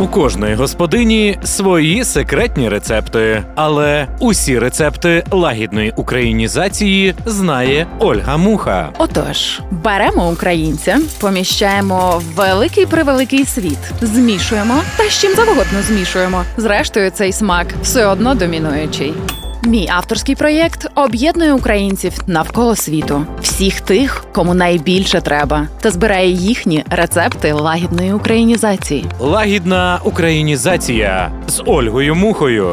У кожної господині свої секретні рецепти, але усі рецепти лагідної українізації знає Ольга Муха. Отож, беремо українця, поміщаємо в великий превеликий світ, змішуємо та з чим завгодно змішуємо. Зрештою, цей смак все одно домінуючий. Мій авторський проєкт об'єднує українців навколо світу, всіх тих, кому найбільше треба, та збирає їхні рецепти лагідної українізації. Лагідна українізація з Ольгою Мухою.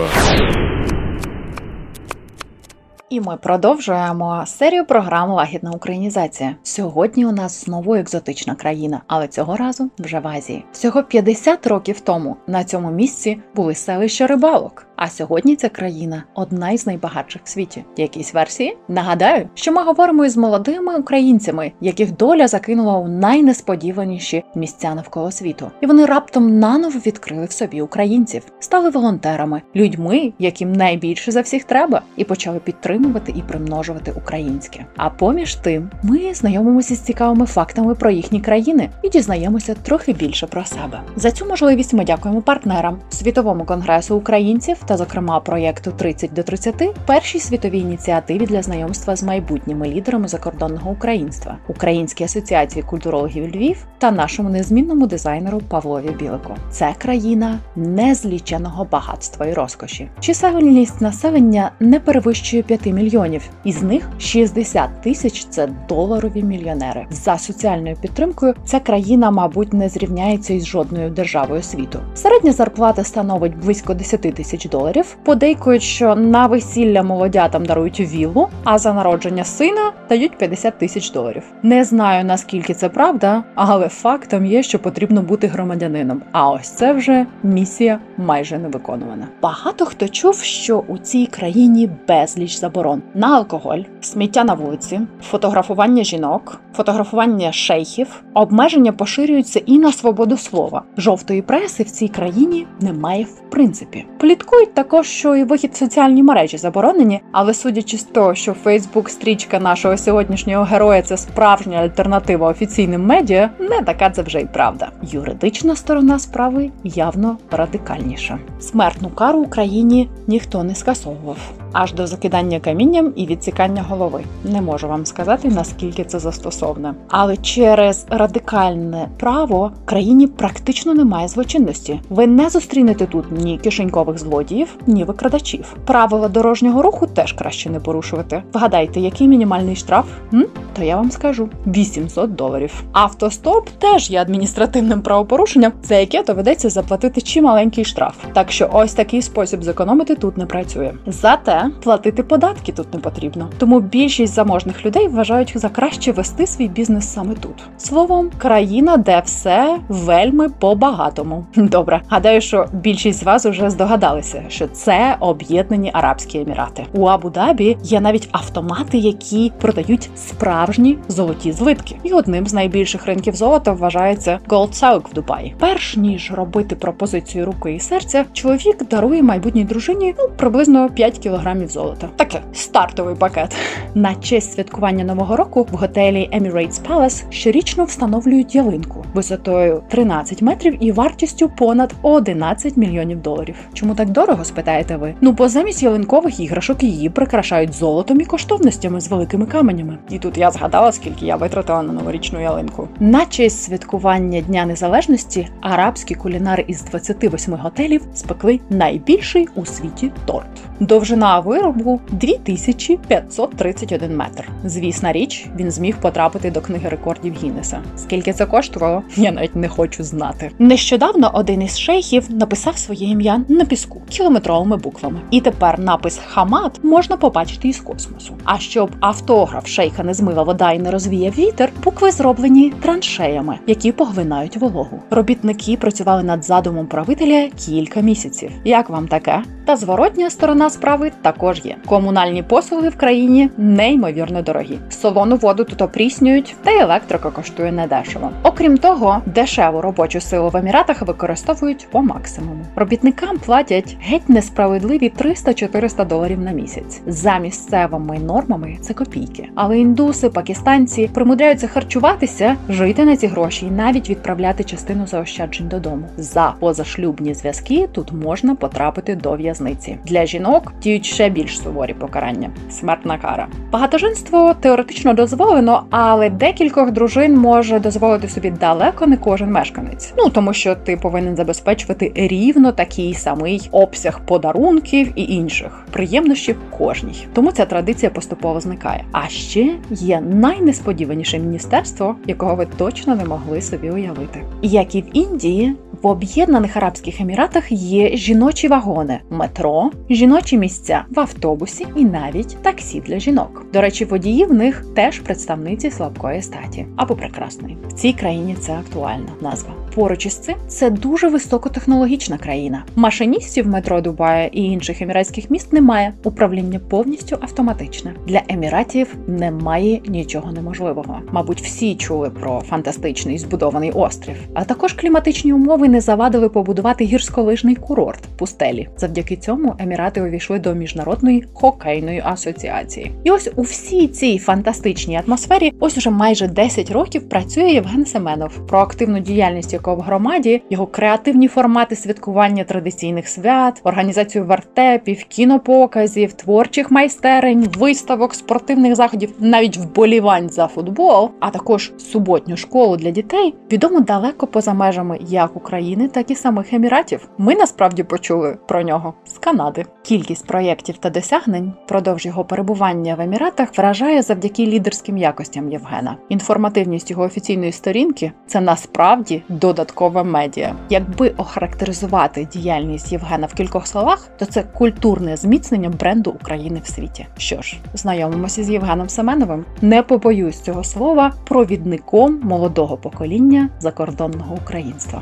І ми продовжуємо серію програм Лагідна українізація. Сьогодні у нас знову екзотична країна, але цього разу вже в Азії. Всього 50 років тому на цьому місці були селища рибалок. А сьогодні ця країна одна із найбагатших в світі. Якісь версії? Нагадаю, що ми говоримо із молодими українцями, яких доля закинула у найнесподіваніші місця навколо світу, і вони раптом наново відкрили в собі українців, стали волонтерами, людьми, яким найбільше за всіх треба, і почали підтримувати і примножувати українське. А поміж тим, ми знайомимося з цікавими фактами про їхні країни і дізнаємося трохи більше про себе. За цю можливість ми дякуємо партнерам світовому конгресу українців та, зокрема, проєкту 30 до 30, першій світовій ініціативі для знайомства з майбутніми лідерами закордонного українства, Українській асоціації культурологів Львів та нашому незмінному дизайнеру Павлові Білику. Це країна незліченого багатства і розкоші. Чисельність населення не перевищує 5 мільйонів, із них 60 тисяч це доларові мільйонери. За соціальною підтримкою ця країна, мабуть, не зрівняється із жодною державою світу. Середня зарплата становить близько 10 тисяч доларів. Подейкують, що на весілля молодятам дарують віллу, а за народження сина дають 50 тисяч доларів. Не знаю наскільки це правда, але фактом є, що потрібно бути громадянином. А ось це вже місія майже не виконувана. Багато хто чув, що у цій країні безліч заборон на алкоголь, сміття на вулиці, фотографування жінок, фотографування шейхів, обмеження поширюються і на свободу слова. Жовтої преси в цій країні немає в принципі. Пліткують також, що і вихід в соціальні мережі заборонені, але судячи з того, що Фейсбук стрічка нашого сьогоднішнього героя це справжня альтернатива офіційним медіа, не така це вже й правда. Юридична сторона справи явно радикальніша. Смертну кару Україні ніхто не скасовував. Аж до закидання камінням і відсікання голови. Не можу вам сказати, наскільки це застосовне. Але через радикальне право країні практично немає злочинності. Ви не зустрінете тут ні кишенькових злодіїв, ні викрадачів. Правила дорожнього руху теж краще не порушувати. Вгадайте, який мінімальний штраф? М? То я вам скажу 800 доларів. Автостоп теж є адміністративним правопорушенням, за яке доведеться заплатити чималенький штраф. Так що ось такий спосіб зекономити тут не працює. Зате платити податки тут не потрібно. Тому більшість заможних людей вважають за краще вести свій бізнес саме тут. Словом, країна, де все вельми по-багатому. Добре, гадаю, що більшість з вас уже здогадалися, що це об'єднані Арабські Емірати. У Абу-Дабі є навіть автомати, які продають справжні золоті злитки. І одним з найбільших ринків золота вважається Gold в Дубаї. Перш ніж робити пропозицію руки і серця, чоловік дарує майбутній дружині ну приблизно 5 кілограмів золота. Таке стартовий пакет. На честь святкування нового року в готелі Emirates Palace щорічно встановлюють ялинку висотою 13 метрів і вартістю понад 11 мільйонів доларів. Чому так дорого? Спитаєте ви? Ну бо замість ялинкових іграшок її прикрашають золотом і коштовностями з великими каменями. І тут я згадала, скільки я витратила на новорічну ялинку. На честь святкування Дня Незалежності арабські кулінари із 28 готелів спекли найбільший у світі торт. Довжина виробу 2531 метр. Звісна річ, він зміг потрапити до книги рекордів Гіннеса. Скільки це коштувало, я навіть не хочу знати. Нещодавно один із шейхів написав своє ім'я на піску кілометровими буквами. І тепер напис Хамад можна побачити із космосу. А щоб автограф шейха не змила вода і не розвіяв вітер, букви зроблені траншеями, які поглинають вологу. Робітники працювали над задумом правителя кілька місяців. Як вам таке? Та зворотня сторона справи також є. Комунальні послуги в країні неймовірно дорогі. Солону воду тут опріснюють, та й електрика коштує недешево. Окрім того, дешеву робочу силу в еміратах використовують по максимуму. Робітникам платять геть несправедливі 300-400 доларів на місяць. За місцевими нормами це копійки. Але індуси, пакистанці примудряються харчуватися, жити на ці гроші і навіть відправляти частину заощаджень додому. За позашлюбні зв'язки тут можна потрапити до в'язниці. Для жінок діють ще більш суворі покарання смертна кара. Багатоженство теоретично дозволено, але декількох дружин може дозволити собі далеко не кожен мешканець. Ну тому що ти повинен забезпечувати рівно такий самий обсяг подарунків і інших приємнощів кожній. Тому ця традиція поступово зникає. А ще є найнесподіваніше міністерство, якого ви точно не могли собі уявити. Як і в Індії, Об'єднаних Арабських Еміратах є жіночі вагони, метро, жіночі місця в автобусі і навіть таксі для жінок. До речі, водії в них теж представниці слабкої статі або прекрасної. В цій країні це актуальна назва. Поруч із цим це дуже високотехнологічна країна. Машиністів метро Дубая і інших еміратських міст немає. Управління повністю автоматичне. Для еміратів немає нічого неможливого. Мабуть, всі чули про фантастичний збудований острів, а також кліматичні умови не завадили побудувати гірськолижний курорт пустелі. Завдяки цьому емірати увійшли до міжнародної хокейної асоціації. І ось у всій цій фантастичній атмосфері, ось уже майже 10 років працює Євген Семенов. Про активну діяльність якого в громаді, його креативні формати святкування традиційних свят, організацію вертепів, кінопоказів, творчих майстерень, виставок, спортивних заходів, навіть вболівань за футбол, а також суботню школу для дітей, відомо далеко поза межами як України, так і самих еміратів. Ми насправді почули про нього з Канади. Кількість проєктів та досягнень продовж його перебування в еміратах вражає завдяки лідерським якостям Євгена. Інформативність його офіційної сторінки це насправді додаткове медіа. Якби охарактеризувати діяльність Євгена в кількох словах, то це культурне зміцнення бренду України в світі. Що ж, знайомимося з Євгеном Семеновим. Не побоюсь цього слова провідником молодого покоління закордонного українства.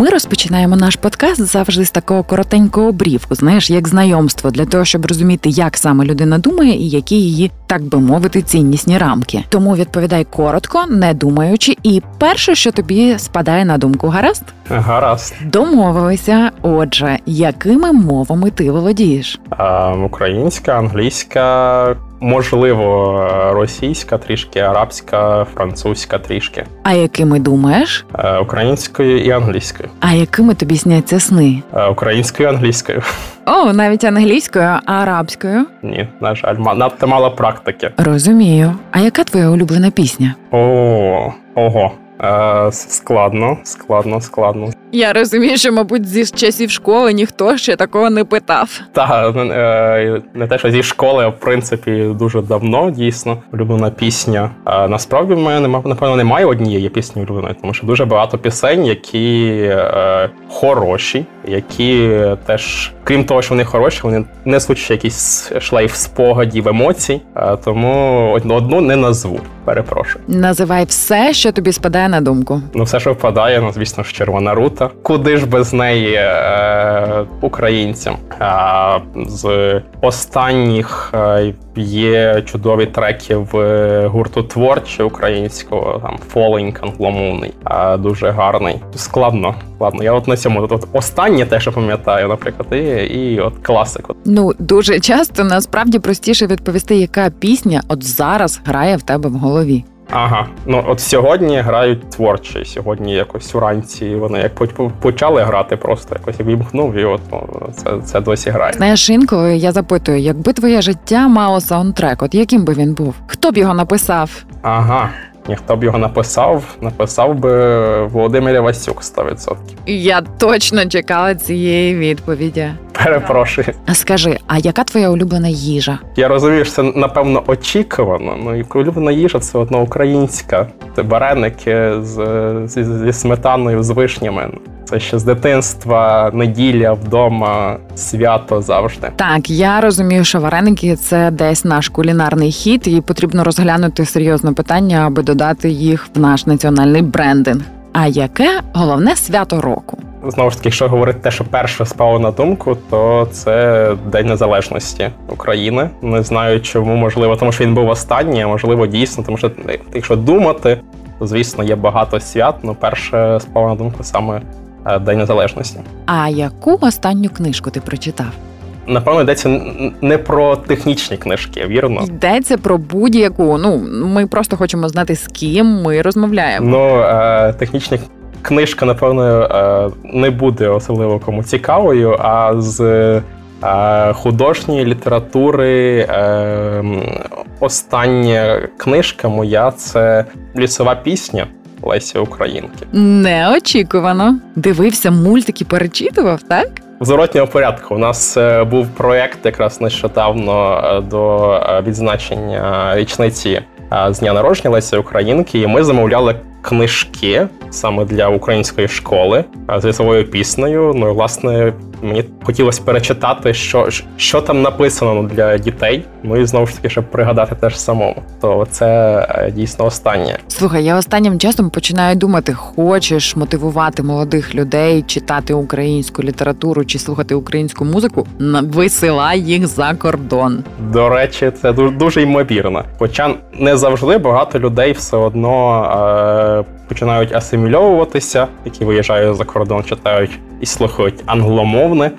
Ми розпочинаємо наш подкаст завжди з такого коротенького обрівку, знаєш, як знайомство, для того, щоб розуміти, як саме людина думає і які її, так би мовити, ціннісні рамки. Тому відповідай коротко, не думаючи, і перше, що тобі спадає на думку, гаразд? Гаразд. Домовилися. Отже, якими мовами ти володієш? А, українська, англійська, можливо, російська, трішки арабська, французька, трішки. А якими думаєш? Е, Українською і англійською. А якими тобі сняться сни? Е, Українською і англійською. О, навіть англійською, а арабською? Ні, на жаль, надто мало практики. Розумію. А яка твоя улюблена пісня? О, ого. Е, складно, складно, складно. Я розумію, що, мабуть, зі часів школи ніхто ще такого не питав. Та е, не те, що зі школи, а в принципі дуже давно дійсно улюблена пісня. А насправді в мене нема напевно немає однієї пісні улюбленої, тому що дуже багато пісень, які е, хороші, які теж, крім того, що вони хороші, вони несуть ще якийсь шлейф спогадів, емоцій. Е, тому одну, одну не назву. Перепрошую. Називай все, що тобі спадає на думку. Ну, все, що впадає, ну звісно ж, червона рута. Куди ж без неї е, українцям? А, з останніх е, є чудові треки в е, гурту творче українського, там Falling англомовний, а дуже гарний. Складно, складно. Я от на цьому от, от останнє те, що пам'ятаю, наприклад, і, і от класику. Ну дуже часто насправді простіше відповісти, яка пісня от зараз грає в тебе в голові. Ага, ну от сьогодні грають творче. Сьогодні якось уранці вони як почали грати, просто якось вімкнув, і от ну, це, це досі грає. Знаєш, інколи я запитую, якби твоє життя мало саундтрек, от яким би він був? Хто б його написав? Ага. Ніхто б його написав, написав би Володимир Івасюк 100%. Я точно чекала цієї відповіді. Перепрошую. А скажи, а яка твоя улюблена їжа? Я розумію, що це напевно очікувано. Ну і улюблена їжа це одно українська. Це вареники з, зі, зі сметаною, з вишнями. Це ще з дитинства, неділя вдома, свято завжди. Так, я розумію, що вареники це десь наш кулінарний хід, і потрібно розглянути серйозне питання, аби додати їх в наш національний брендинг. А яке головне свято року? Знову ж таки, якщо говорити те, що перше спало на думку, то це День Незалежності України. Не знаю, чому можливо, тому що він був останній, а можливо, дійсно, тому що якщо думати, то звісно є багато свят. але перше спало на думку саме е, День Незалежності. А яку останню книжку ти прочитав? Напевно, йдеться не про технічні книжки, вірно? Йдеться про будь-яку. Ну ми просто хочемо знати, з ким ми розмовляємо. Ну е, технічні книжка, напевно, е, не буде особливо кому цікавою, а з е, художньої літератури е, остання книжка моя це лісова пісня Лесі Українки. Неочікувано. Дивився мультики, перечитував, так? В зворотнього порядку у нас був проєкт якраз нещодавно до відзначення річниці з дня народження Лесі Українки, і ми замовляли книжки саме для української школи з лісовою піснею. Ну і власне мені хотілося перечитати, що що там написано для дітей. Ну і знову ж таки, щоб пригадати теж самому. То це е, дійсно останнє. Слухай, я останнім часом починаю думати: хочеш мотивувати молодих людей читати українську літературу чи слухати українську музику, висилай їх за кордон. До речі, це дуже дуже ймовірно. Хоча не завжди багато людей все одно. Е- починають асимільовуватися, які виїжджають за кордон, читають і слухають англомовне.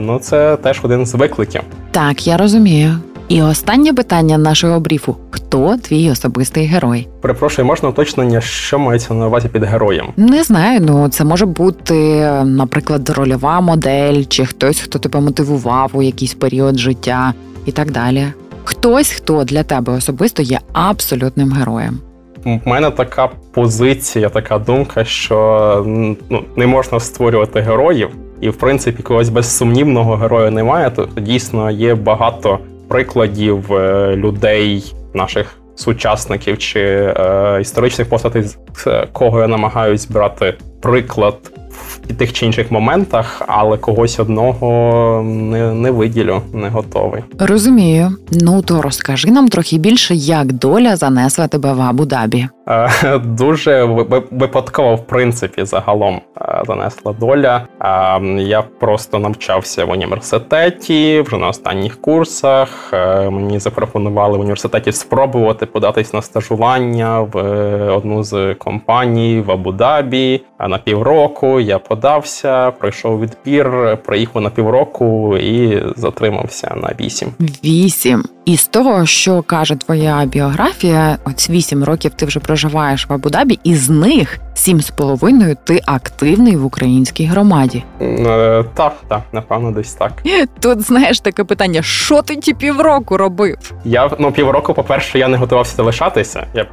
Ну це теж один з викликів. Так, я розумію. І останнє питання нашого бріфу: хто твій особистий герой? Перепрошую, можна уточнення, що мається на увазі під героєм? Не знаю. Ну це може бути, наприклад, рольова модель, чи хтось, хто тебе мотивував у якийсь період життя, і так далі. Хтось, хто для тебе особисто є абсолютним героєм в мене така позиція, така думка, що ну, не можна створювати героїв, і в принципі когось безсумнівного героя немає. То дійсно є багато прикладів е, людей, наших сучасників чи е, історичних постатей, з кого я намагаюсь брати приклад в тих чи інших моментах, але когось одного не не виділю, не готовий. Розумію. Ну то розкажи нам трохи більше, як доля занесла тебе в Абу-Дабі. Е, дуже випадково, в принципі, загалом е, занесла доля. Е, я просто навчався в університеті вже на останніх курсах. Мені запропонували в університеті спробувати податись на стажування в одну з компаній в Абу-Дабі на півроку. Я подався, пройшов відбір, проїхав на півроку і затримався на вісім. Вісім. І з того, що каже твоя біографія, ось вісім років ти вже проживаєш в Абу-Дабі, і з них сім з половиною ти активний в українській громаді. Е, так, так, напевно, десь так. Тут знаєш таке питання: що ти ті півроку робив? Я ну півроку, по-перше, я не готувався залишатися. Я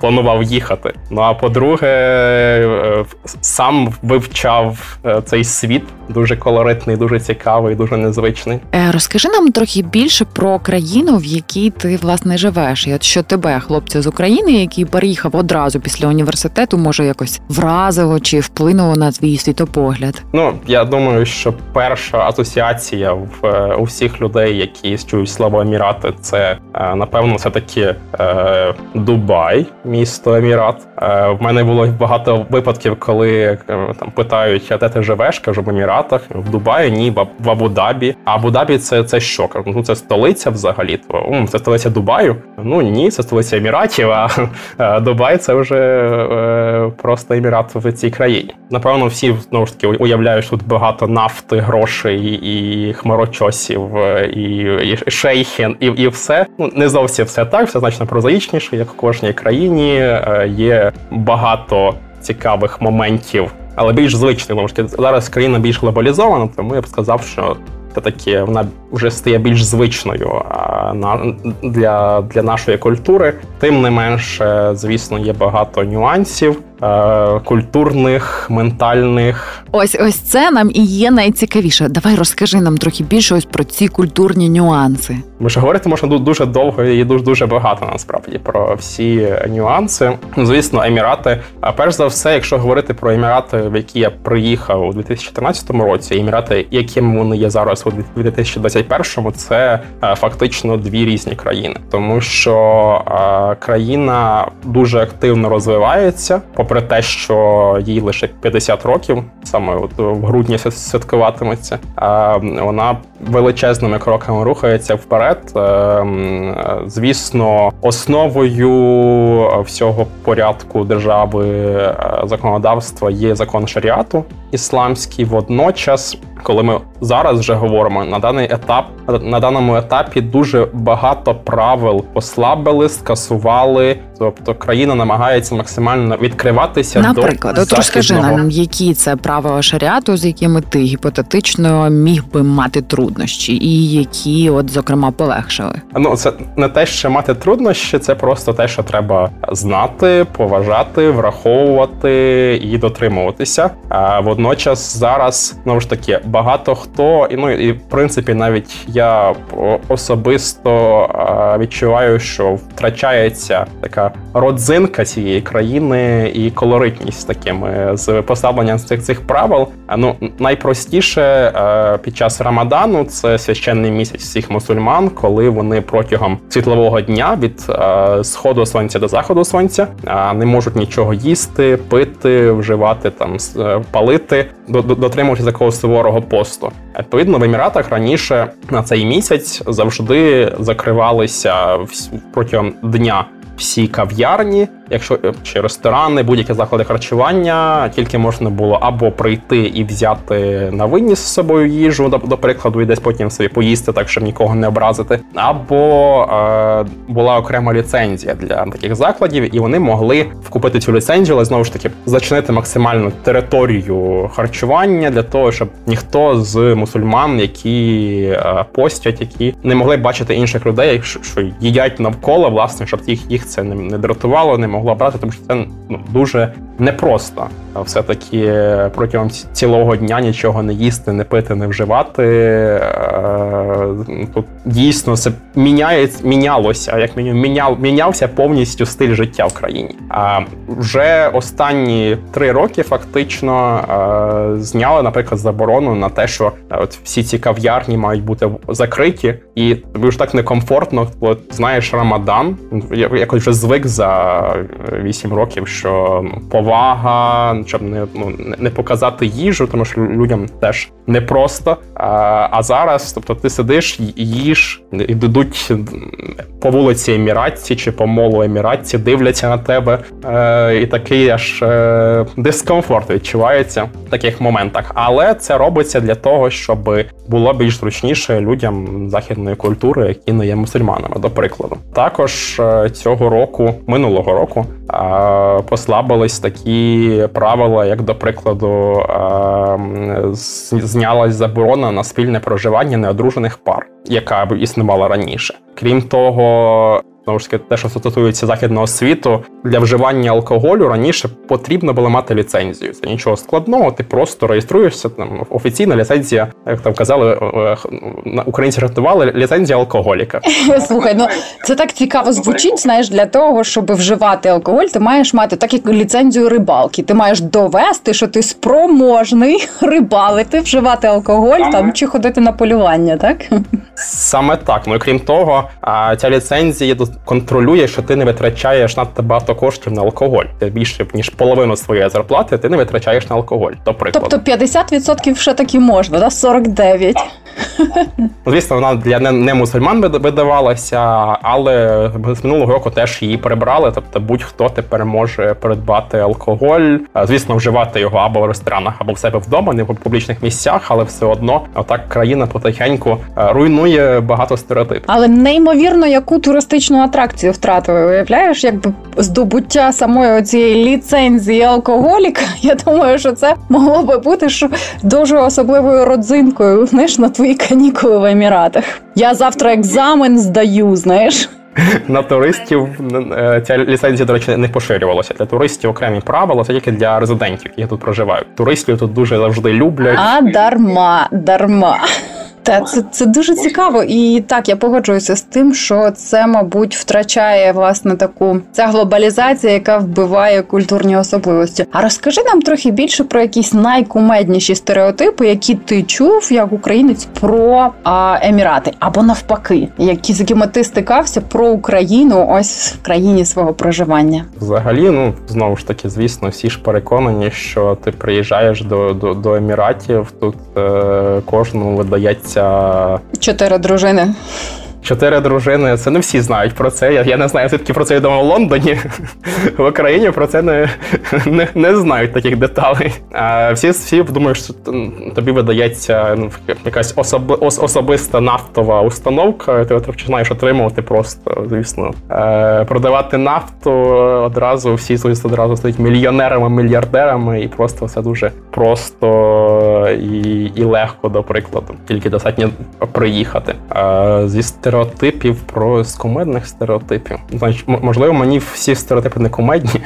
планував їхати. Ну а по-друге, е, сам вивчав е, цей світ дуже колоритний, дуже цікавий, дуже незвичний. Е, розкажи нам трохи більше про країну, в якій ти власне живеш. І от що тебе, хлопця з України, який переїхав одразу після університету, може якось вразило чи вплинуло на твій світопогляд? Ну я думаю, що перша асоціація в е, у всіх людей, які чують слово Емірати, це е, напевно все таки е, Дубай, місто Емірат. Е, в мене було багато випадків, коли е, там питають, а де ти живеш? Кажу в Еміратах, в Дубаї, ні, в Абу-Дабі. А Абу-Дабі це це що? Ну це столиця взагалі. То це столиця Дубаю. Ну ні, це столиця Еміратів. А Дубай це вже просто емірат в цій країні. Напевно, всі знову ж таки уявляють тут багато нафти, грошей і хмарочосів, е, і і шейхен, і і все. Ну не зовсім все так, все значно прозаїчніше, як в кожній країні. Е, є багато цікавих моментів, але більш звичних. Тому що зараз країна більш глобалізована, тому я б сказав, що це таке вона вже стає більш звичною для, для нашої культури. Тим не менше, звісно, є багато нюансів. Е, культурних, ментальних. Ось ось це нам і є найцікавіше. Давай розкажи нам трохи більше ось про ці культурні нюанси. Ми ж говорити можна дуже довго і дуже дуже багато насправді про всі нюанси. Звісно, емірати. А перш за все, якщо говорити про емірати, в які я приїхав у 2014 році, емірати, якими вони є зараз у 2021, це е, фактично дві різні країни, тому що е, країна дуже активно розвивається. Попри попри те, що їй лише 50 років, саме от в грудні святкуватиметься, вона величезними кроками рухається вперед. Звісно, основою всього порядку держави законодавства є закон шаріату ісламський. Водночас, коли ми зараз вже говоримо на даний етап, на даному етапі дуже багато правил послабили, скасували. Тобто країна намагається максимально відкриватися. Наприклад, до от розкажи нам, які це правила шаріату, з якими ти гіпотетично міг би мати труднощі, і які, от зокрема, полегшили. Ну це не те, що мати труднощі, це просто те, що треба знати, поважати, враховувати і дотримуватися. А водночас зараз знову ж таки багато хто і ну і в принципі навіть я особисто відчуваю, що втрачається така родзинка цієї країни і колоритність такими з поставленням цих цих правил. Ну найпростіше під час Рамадану це священний місяць всіх мусульман, коли вони протягом світлового дня від сходу сонця до заходу сонця не можуть нічого їсти, пити, вживати там палити, дотримуватися такого суворого посту. Відповідно, в Еміратах раніше на цей місяць завжди закривалися протягом дня всі кав'ярні, якщо е, чи ресторани, будь-які заклади харчування, тільки можна було або прийти і взяти на виніс з собою їжу, до, прикладу, і десь потім собі поїсти, так щоб нікого не образити, або е, була окрема ліцензія для таких закладів, і вони могли вкупити цю ліцензію, але знову ж таки зачинити максимальну територію харчування для того, щоб ніхто з мусульман, які е, постять, які не могли бачити інших людей, що їдять навколо, власне, щоб їх їх це не, не дратувало, не могло брати, тому що це ну, дуже непросто. Все-таки протягом цілого дня нічого не їсти, не пити, не вживати. Е, тут дійсно це міняє, мінялося, як мінімум, міняв, мінявся повністю стиль життя в країні. А вже останні три роки фактично е, зняли, наприклад, заборону на те, що е, от всі ці кав'ярні мають бути закриті, і тобі ж так некомфортно, от знаєш, Рамадан. Я якось вже звик за вісім років, що ну, повага, щоб не ну, не показати їжу, тому що людям теж непросто. А а зараз, тобто, ти сидиш, їж, йдуть по вулиці Еміратці чи по молу Еміратці, дивляться на тебе, е, і такий аж е, дискомфорт відчувається в таких моментах. Але це робиться для того, щоб було більш зручніше людям західної культури, які не є мусульманами, до прикладу. Також е, цього року, минулого року, послабились такі правила, як до прикладу, знялась заборона на спільне проживання неодружених пар, яка існувала раніше. Крім того, Знову ж таки, те, що стосується західного світу, для вживання алкоголю раніше потрібно було мати ліцензію. Це нічого складного, ти просто реєструєшся. Там офіційна ліцензія, як там казали, е, е, українці рятували ліцензія алкоголіка. Слухай, ну це так цікаво звучить. Знаєш, для того, щоб вживати алкоголь, ти маєш мати так, як ліцензію рибалки. Ти маєш довести, що ти спроможний рибалити, вживати алкоголь там чи ходити на полювання, так? Саме так. Ну і крім того, ця ліцензія контролює, що ти не витрачаєш надто багато коштів на алкоголь. Ти більше ніж половину своєї зарплати ти не витрачаєш на алкоголь. До прикладу. Тобто 50% ще таки можна, да? 49%. Звісно, вона для не мусульман видавалася, але з минулого року теж її прибрали. Тобто, будь-хто тепер може придбати алкоголь, звісно, вживати його або в ресторанах, або в себе вдома, не в публічних місцях, але все одно отак країна потихеньку руйнує багато стереотипів. Але неймовірно, яку туристичну атракцію втратили. Уявляєш, якби здобуття самої цієї ліцензії алкоголіка. Я думаю, що це могло би бути що дуже особливою родзинкою. Знаєш, на твої канікули в Еміратах. Я завтра екзамен здаю, знаєш. На туристів е, ця ліцензія, до речі, не поширювалася. Для туристів окремі правила, це тільки для резидентів, які тут проживають. Туристів тут дуже завжди люблять. А дарма, дарма. Та це це дуже цікаво, і так я погоджуюся з тим, що це, мабуть, втрачає власне таку ця глобалізація, яка вбиває культурні особливості. А розкажи нам трохи більше про якісь найкумедніші стереотипи, які ти чув як українець про а, емірати, або навпаки, які з якими ти стикався про Україну, ось в країні свого проживання. Взагалі, ну знову ж таки, звісно, всі ж переконані, що ти приїжджаєш до до, до еміратів. Тут е, кожному видається чотири дружини. Чотири дружини. Це не всі знають про це. Я я не знаю, звідки про це відомо в Лондоні. В Україні про це не не, не знають таких деталей. А Всі всі думають, що тобі видається ну, якась особи, особиста нафтова установка. Ти починаєш отримувати просто, звісно, е, продавати нафту одразу. Всі звісно, одразу стають мільйонерами, мільярдерами, і просто все дуже просто і і легко, до прикладу. Тільки достатньо приїхати. Зі стереотипів про з кумедних стереотипів. Значить, можливо, мені всі стереотипи не кумедні.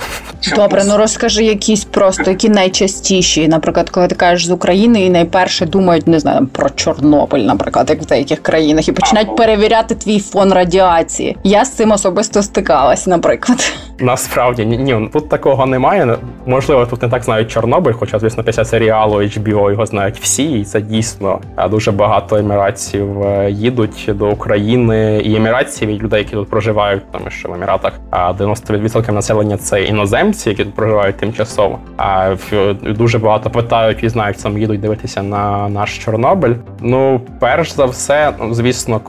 Добре, ну розкажи якісь просто, які найчастіші. Наприклад, коли ти кажеш з України і найперше думають, не знаю, про Чорнобиль, наприклад, як в деяких країнах, і починають перевіряти твій фон радіації. Я з цим особисто стикалась, наприклад. Насправді ні, ні, тут такого немає. Можливо, тут не так знають Чорнобиль, хоча, звісно, після серіалу HBO його знають всі, і це дійсно дуже багато еміратців е, їдуть до України і еміратців, і людей, які тут проживають, тому що в Еміратах 90% населення це іноземці, які тут проживають тимчасово. А дуже багато питають і знають, сам їдуть дивитися на наш Чорнобиль. Ну, перш за все, звісно,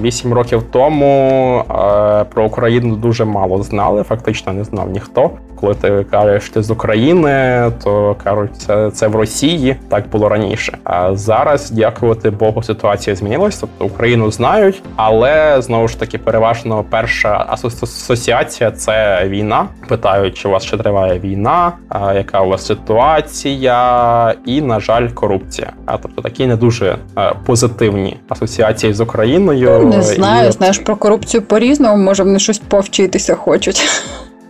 8 е, років тому е, про Україну дуже мало знали фактично не знав ніхто. Коли ти кажеш ти з України, то кажуть, це це в Росії. Так було раніше. А зараз, дякувати Богу, ситуація змінилась. Тобто Україну знають, але знову ж таки, переважно перша асоціація це війна. Питають, чи у вас ще триває війна, яка у вас ситуація, і на жаль, корупція. А тобто такі не дуже позитивні асоціації з Україною. Не знаю, і... знаєш про корупцію по різному. Може вони щось повчитися хочуть.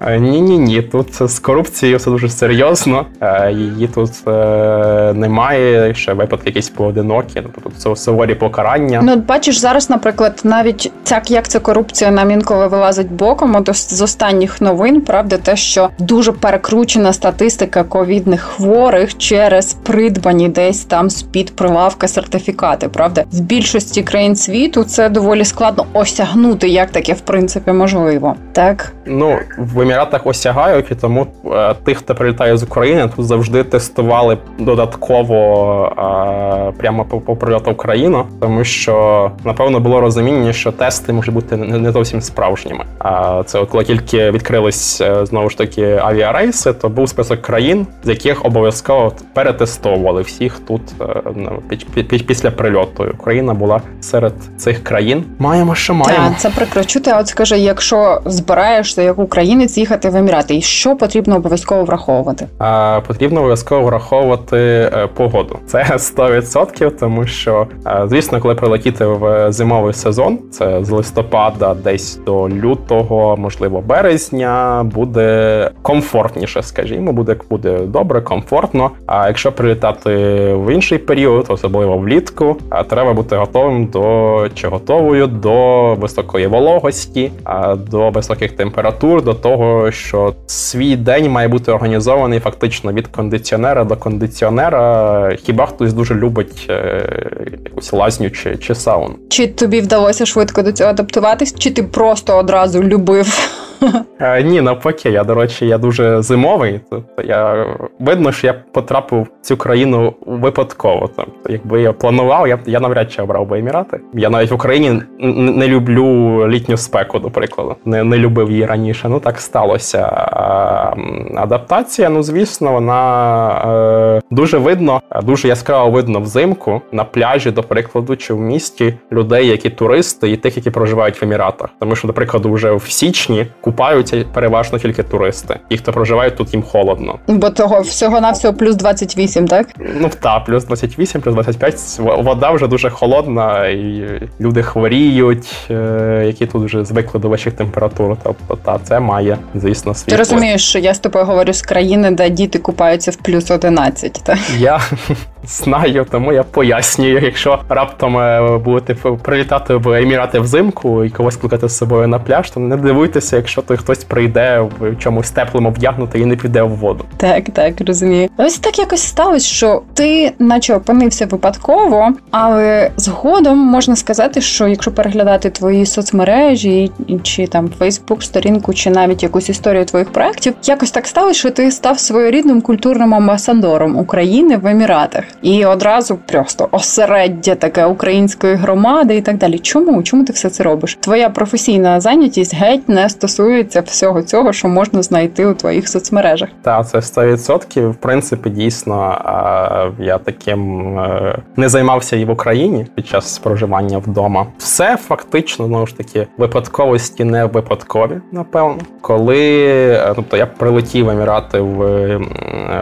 Ні, ні, ні. Тут з корупцією все дуже серйозно. Е, її тут е, немає. Ще випадки якісь поодинокі. Тобто це суворі покарання. Ну, бачиш, зараз, наприклад, навіть так як ця корупція нам інколи вилазить боком, от з останніх новин, правда, те, що дуже перекручена статистика ковідних хворих через придбані десь там з під прилавка сертифікати. Правда, в більшості країн світу це доволі складно осягнути, як таке в принципі можливо. Так ну в Еміратах осягають, і тому е, тих, хто прилітає з України, тут завжди тестували додатково е, прямо по, прильоту в Україну, тому що напевно було розуміння, що тести можуть бути не, зовсім справжніми. А це от коли тільки відкрились е, знову ж таки авіарейси, то був список країн, з яких обов'язково перетестовували всіх тут після прильоту. Україна була серед цих країн. Маємо, що маємо. Так, Це прикро чути. От скажи, якщо збираєшся як українець їхати в Емірати, і що потрібно обов'язково враховувати? А, Потрібно обов'язково враховувати е, погоду. Це 100%, тому що, е, звісно, коли прилетіти в зимовий сезон, це з листопада, десь до лютого, можливо, березня, буде комфортніше, скажімо, буде буде добре, комфортно. А якщо прилітати в інший період, особливо влітку, треба бути готовим до чи готовою до високої вологості, до високих температур, до того що свій день має бути організований фактично від кондиціонера до кондиціонера. Хіба хтось дуже любить е, якусь лазню чи, чи сауну? Чи тобі вдалося швидко до цього адаптуватись, чи ти просто одразу любив? Е, ні, навпаки, я, до речі, я дуже зимовий. Тобто я видно, що я потрапив в цю країну випадково. Тобто, якби я планував, я я навряд чи обрав би Емірати. Я навіть в Україні не люблю літню спеку, до прикладу. Не не любив її раніше. Ну так сталося. Адаптація, ну звісно, вона е, дуже видно, дуже яскраво видно взимку на пляжі, до прикладу, чи в місті людей, які туристи, і тих, які проживають в Еміратах. Тому що, до прикладу, вже в січні купаються переважно тільки туристи. Ті, хто проживають тут, їм холодно. Бо того всього на всього плюс 28, так? Ну так, плюс 28, плюс 25. Вода вже дуже холодна, і люди хворіють, е, які тут вже звикли до вищих температур. Тобто, та це має, звісно, свій. Ти розумієш, що я з тобою говорю з країни, де діти купаються в плюс 11, так? Я знаю, тому я пояснюю. Якщо раптом е, будете прилітати в Емірати взимку і когось кликати з собою на пляж, то не дивуйтеся, якщо той хтось прийде в чомусь теплому вдягнути і не піде в воду. Так, так, розумію. Ось так якось сталося, що ти, наче опинився випадково, але згодом можна сказати, що якщо переглядати твої соцмережі, чи там Фейсбук, сторінку, чи навіть якусь історію твоїх проєктів, якось так сталося, що ти став своєрідним культурним амбасадором України в Еміратах, і одразу просто осереддя таке української громади і так далі. Чому? Чому ти все це робиш? Твоя професійна зайнятість геть не стосується всього цього, що можна знайти у твоїх соцмережах. Так, це 100%. В принципі, дійсно, я таким е, не займався і в Україні під час проживання вдома. Все фактично знову ж таки випадковості не випадкові, напевно. Коли е, тобто я прилетів в Емірати в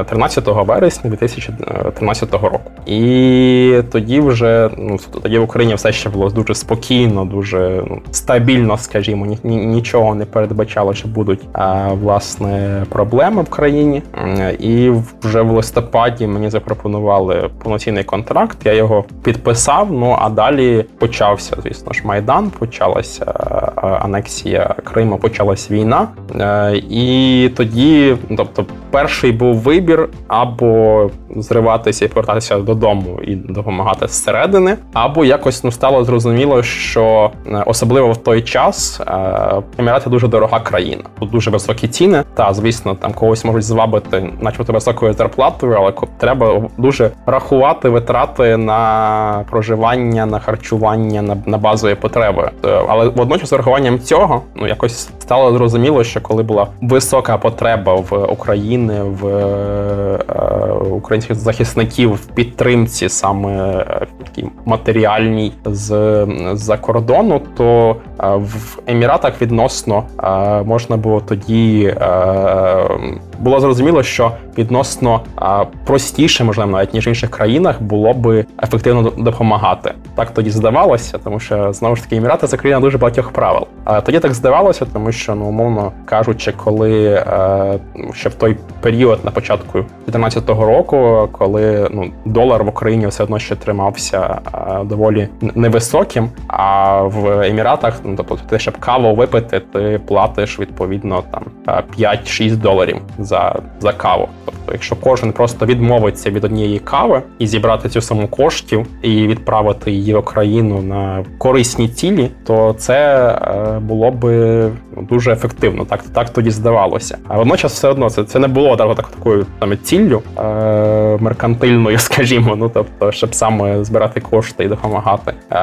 13 вересня 2013 року, і тоді вже ну тоді в Україні все ще було дуже спокійно, дуже ну, стабільно, скажімо, ні, нічого не передбачало, що будуть а, власне проблеми в країні. І вже в листопаді мені запропонували повноцінний контракт. Я його підписав. Ну а далі почався, звісно ж, майдан. Почалася анексія Криму, почалась війна, е, і тоді, тобто, перший був вибір або зриватися і повертатися додому і допомагати зсередини, або якось ну стало зрозуміло, що е, особливо в той час е, Емірати дуже дорога країна. Тут дуже високі ціни. Та звісно, там когось можуть звабити, начебто високою зарплатою, але треба дуже рахувати витрати на проживання, на харчування, на на базові потреби. Е, але водночас, з урахуванням цього, ну якось стало зрозуміло, що коли була висока потреба в Україні в українських захисників в підтримці саме такій матеріальній з за кордону, то е, в Еміратах відносно е, можна було тоді було зрозуміло, що відносно простіше, можливо, навіть ніж в інших країнах, було би ефективно допомагати. Так тоді здавалося, тому що знову ж таки Емірати це країна дуже багатьох правил. А тоді так здавалося, тому що ну умовно кажучи, коли ще в той період на початку 2014 року, коли ну долар в Україні все одно ще тримався доволі невисоким. А в Еміратах, ну тобто, ти щоб каву випити, ти платиш відповідно там 5-6 доларів за за каву. Тобто, якщо кожен просто відмовиться від однієї кави і зібрати цю саму коштів і відправити її в Україну на корисні цілі, то це е, було би ну, дуже ефективно. Так так тоді здавалося. А водночас все одно це це не було так, так, такою саме ціллю е, меркантильною, скажімо. Ну тобто, щоб саме збирати кошти і допомагати. Е,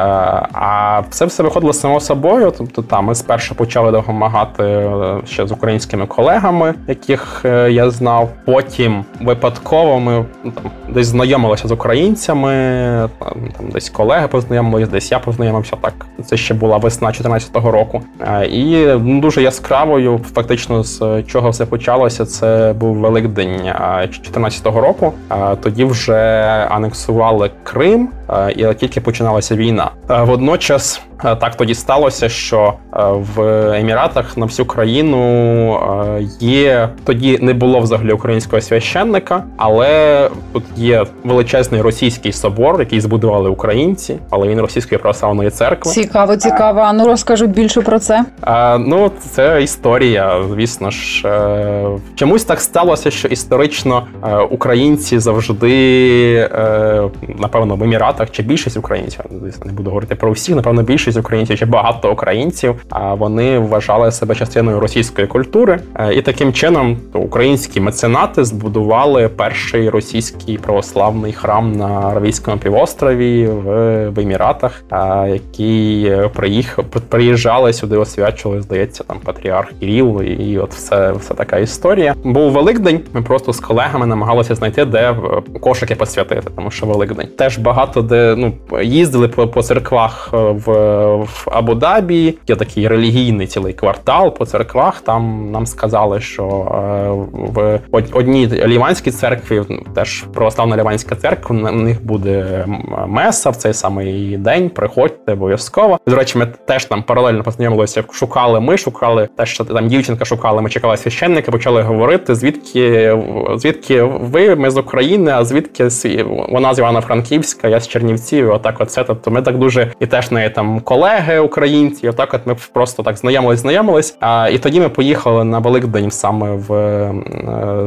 а все все виходило само собою. Тобто, там ми спершу почали допомагати е, ще з українськими колегами, яких е, я знав. Потім випадково ми ну, там десь знайомилися з українцями, там, там десь колеги познайомилися, десь я познайомився. Так це ще була весна 2014 року. І ну, дуже яскравою, фактично, з чого все почалося. Це був Великдень 2014 року. Тоді вже анексували Крим, і тільки починалася війна. Водночас. Е, так тоді сталося, що е, в Еміратах на всю країну е, є тоді не було взагалі українського священника, але тут є величезний російський собор, який збудували українці, але він російської православної церкви. Цікаво, цікаво. А ну розкажу більше про це. А, Ну це історія. Звісно ж, чомусь так сталося, що історично українці завжди напевно в еміратах чи більшість українців, не буду говорити про всіх, напевно, більшість українців чи багато українців, а вони вважали себе частиною російської культури, е, і таким чином українські меценати збудували перший російський православний храм на Аравійському півострові в, в Еміратах, який приїхав приїжджали сюди, освячували, здається, там патріарх Кіріл, і от все, все така історія. Був Великдень. Ми просто з колегами намагалися знайти, де е, кошики посвятити, тому що Великдень теж багато де ну їздили по, по церквах е, в в Абу-Дабі. Є такий релігійний цілий квартал по церквах. Там нам сказали, що в одній ліванській церкві, теж православна ліванська церква, у них буде меса в цей самий день. Приходьте обов'язково. До речі, ми теж там паралельно познайомилися. Шукали ми, шукали те, що там дівчинка шукала. Ми чекали священника, почали говорити. Звідки звідки ви? Ми з України, а звідки вона з Івано-Франківська, я з Чернівців. Отак, оце. Тобто ми так дуже і теж неї там колеги українці. Отак, от ми просто так знайомились, знайомились. А і тоді ми поїхали на Великдень саме в е,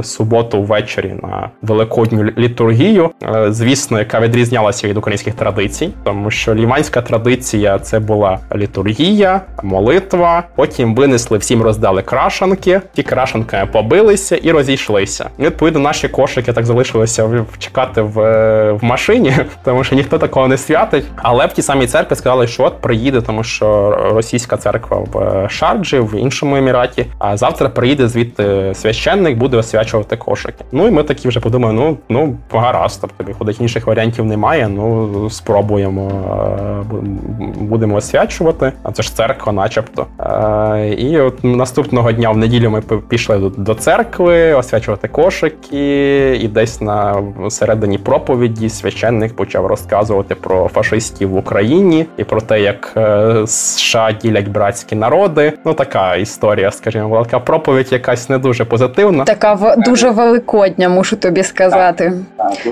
суботу ввечері на великодню літургію. Е, звісно, яка відрізнялася від українських традицій, тому що ліванська традиція це була літургія, молитва. Потім винесли всім роздали крашанки. Ті крашанками побилися і розійшлися. І, Відповідно, наші кошики так залишилися чекати в, в машині, тому ніхто такого не святить. Але в тій самій церкві сказали, що от приїде, тому що російська церква в Шарджі, в іншому еміраті. А завтра приїде звідти священник, буде освячувати кошики. Ну і ми такі вже подумали: ну ну гаразд, тобто виходить, інших варіантів немає. Ну спробуємо, будемо освячувати. А це ж церква, начебто. І от наступного дня в неділю ми пішли до церкви освячувати кошики, і десь на середині проповіді священник почав розказувати про фашистів в Україні і про те, як е, США ділять братські народи. Ну така історія, скажімо, була така проповідь, якась не дуже позитивна. Така в дуже великодня, мушу тобі сказати.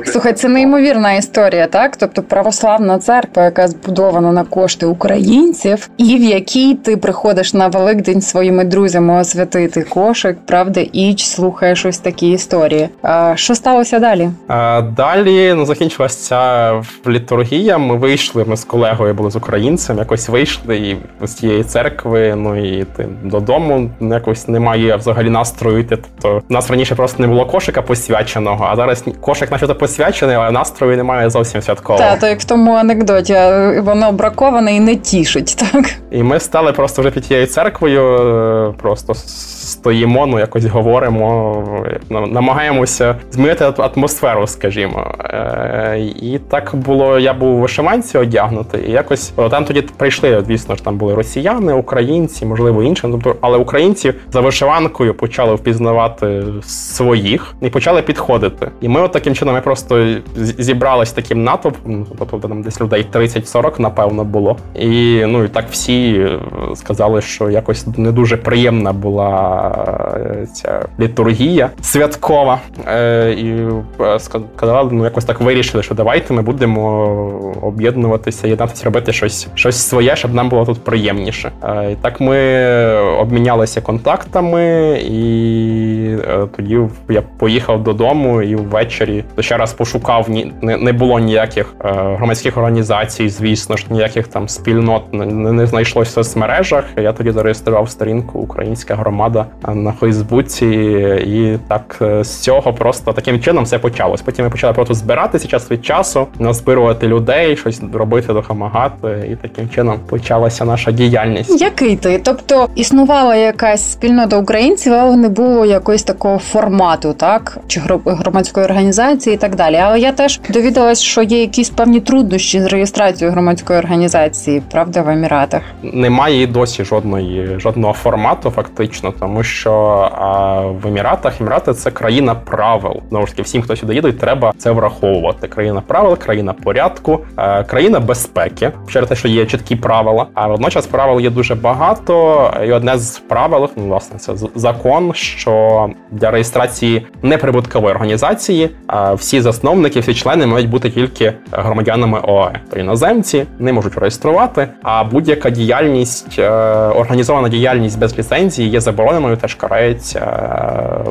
Слухай, це неймовірна історія, так? Тобто православна церква, яка збудована на кошти українців, і в якій ти приходиш на Великдень своїми друзями освятити кошик, правда, і слухаєш ось такі історії. А Що сталося далі? А, Далі ну закінчилася літургія. Ми вийшли. Ми з колегою були з українцем. Якось вийшли і з цієї церкви. Ну і ти додому якось немає взагалі настрою. Тобто у нас раніше просто не було кошика посвяченого, а зараз кошик начебто посвячений, але настрою немає зовсім святкового. Так, то як в тому анекдоті воно браковане і не тішить, так і ми стали просто вже під тією церквою, е, просто стоїмо, ну якось говоримо, намагаємося змінити атмосферу, скажімо. Е, і так було. Я був у вишиванці одягнутий, і якось там тоді прийшли. Звісно ж, там були росіяни, українці, можливо, інші. Тобто, але українці за вишиванкою почали впізнавати своїх і почали підходити. І ми, от таким чином, ми просто зібрались таким натовпом, тобто там десь людей 30-40, напевно, було. І ну і так всі сказали, що якось не дуже приємна була ця літургія святкова. Е, І е, сказали, ну якось так вирішили, що давайте ми будемо об'єднуватися, єднатися, робити щось щось своє, щоб нам було тут приємніше. Е, І так ми обмінялися контактами, і е, тоді я поїхав додому і ввечері ще раз пошукав не, було ніяких е, громадських організацій, звісно ж, ніяких там спільнот не, знайшлося в соцмережах. Я тоді зареєстрував сторінку Українська громада на Фейсбуці, і так з цього просто таким чином все почалось. Потім ми почали просто збиратися час від часу, назбирувати людей, щось робити, допомагати, і таким чином почалася наша діяльність. Який ти? Тобто існувала якась спільнота українців, але не було якогось такого формату, так чи громадської організації, і так далі. Але я теж довідалась, що є якісь певні труднощі з реєстрацією громадської організації, правда, в Еміратах немає і досі жодної жодного формату, фактично, тому що а, в Еміратах Емірати це країна правил. Знову ж таки, всім, хто сюди їде, треба це враховувати. Країна правил, країна порядку, е, країна безпеки. Через те, що є чіткі правила. А водночас правил є дуже багато. І одне з правил, ну, власне, це закон, що для реєстрації неприбуткової організації а, всі засновники, всі члени мають бути тільки громадянами ОАЕ. То іноземці не можуть реєструвати, а будь-яка діяльність, е, організована діяльність без ліцензії є забороненою, теж карається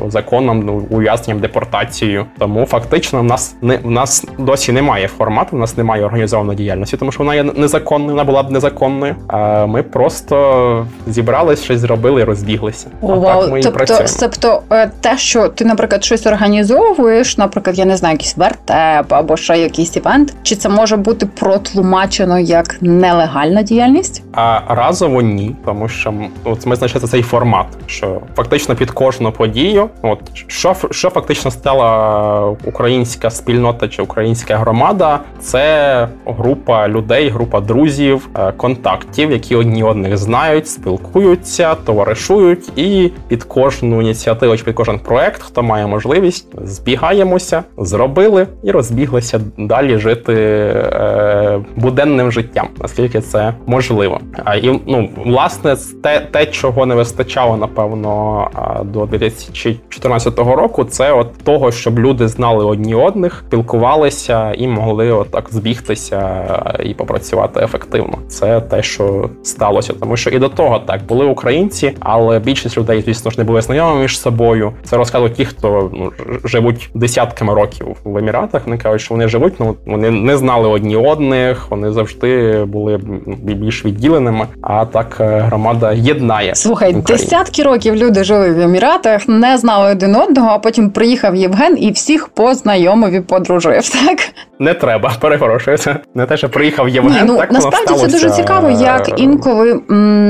е, законом ну, ув'язненням депортацією. Тому фактично в нас не в нас досі немає формату, в нас немає організованої діяльності, тому що вона є незаконною, вона була б незаконною. А ми просто зібрались, щось зробили і розбіглися. Вау, так ми тобто, тобто е, те, що ти, наприклад, щось організовуєш, наприклад, я не знаю, якийсь вертеп або ще якийсь івент, чи це може бути протлумачено як нелегальна діяльність? А разово ні, тому що от ми знайшли цей формат, що фактично під кожну подію, от що що фактично стала українська спільнота чи українська громада, це група людей, група друзів, е, контактів, які одні одних знають, спілкуються, товаришують, і під кожну ініціативу чи під кожен проект, хто має можливість, збігаємося, зробили і розбіглися далі жити е, буденним життям, наскільки це можливо. А і ну власне те, те, чого не вистачало, напевно, до 2014 року, це от того, щоб люди знали одні одних, спілкувалися і могли отак збігтися і попрацювати ефективно. Це те, що сталося, тому що і до того так були українці, але більшість людей, звісно ж, не були знайомі між собою. Це розказують ті, хто ну живуть десятками років в еміратах. Вони кажуть, що вони живуть, ну вони не знали одні одних, вони завжди були більш відділеними. А так е, громада єднає. Слухай, Україну. десятки років люди жили в еміратах, не знали один одного. А потім приїхав Євген і всіх познайомив і подружив. Так не треба, перепрошую. Це не те, що приїхав. Ні, ну так насправді воно це дуже цікаво, як інколи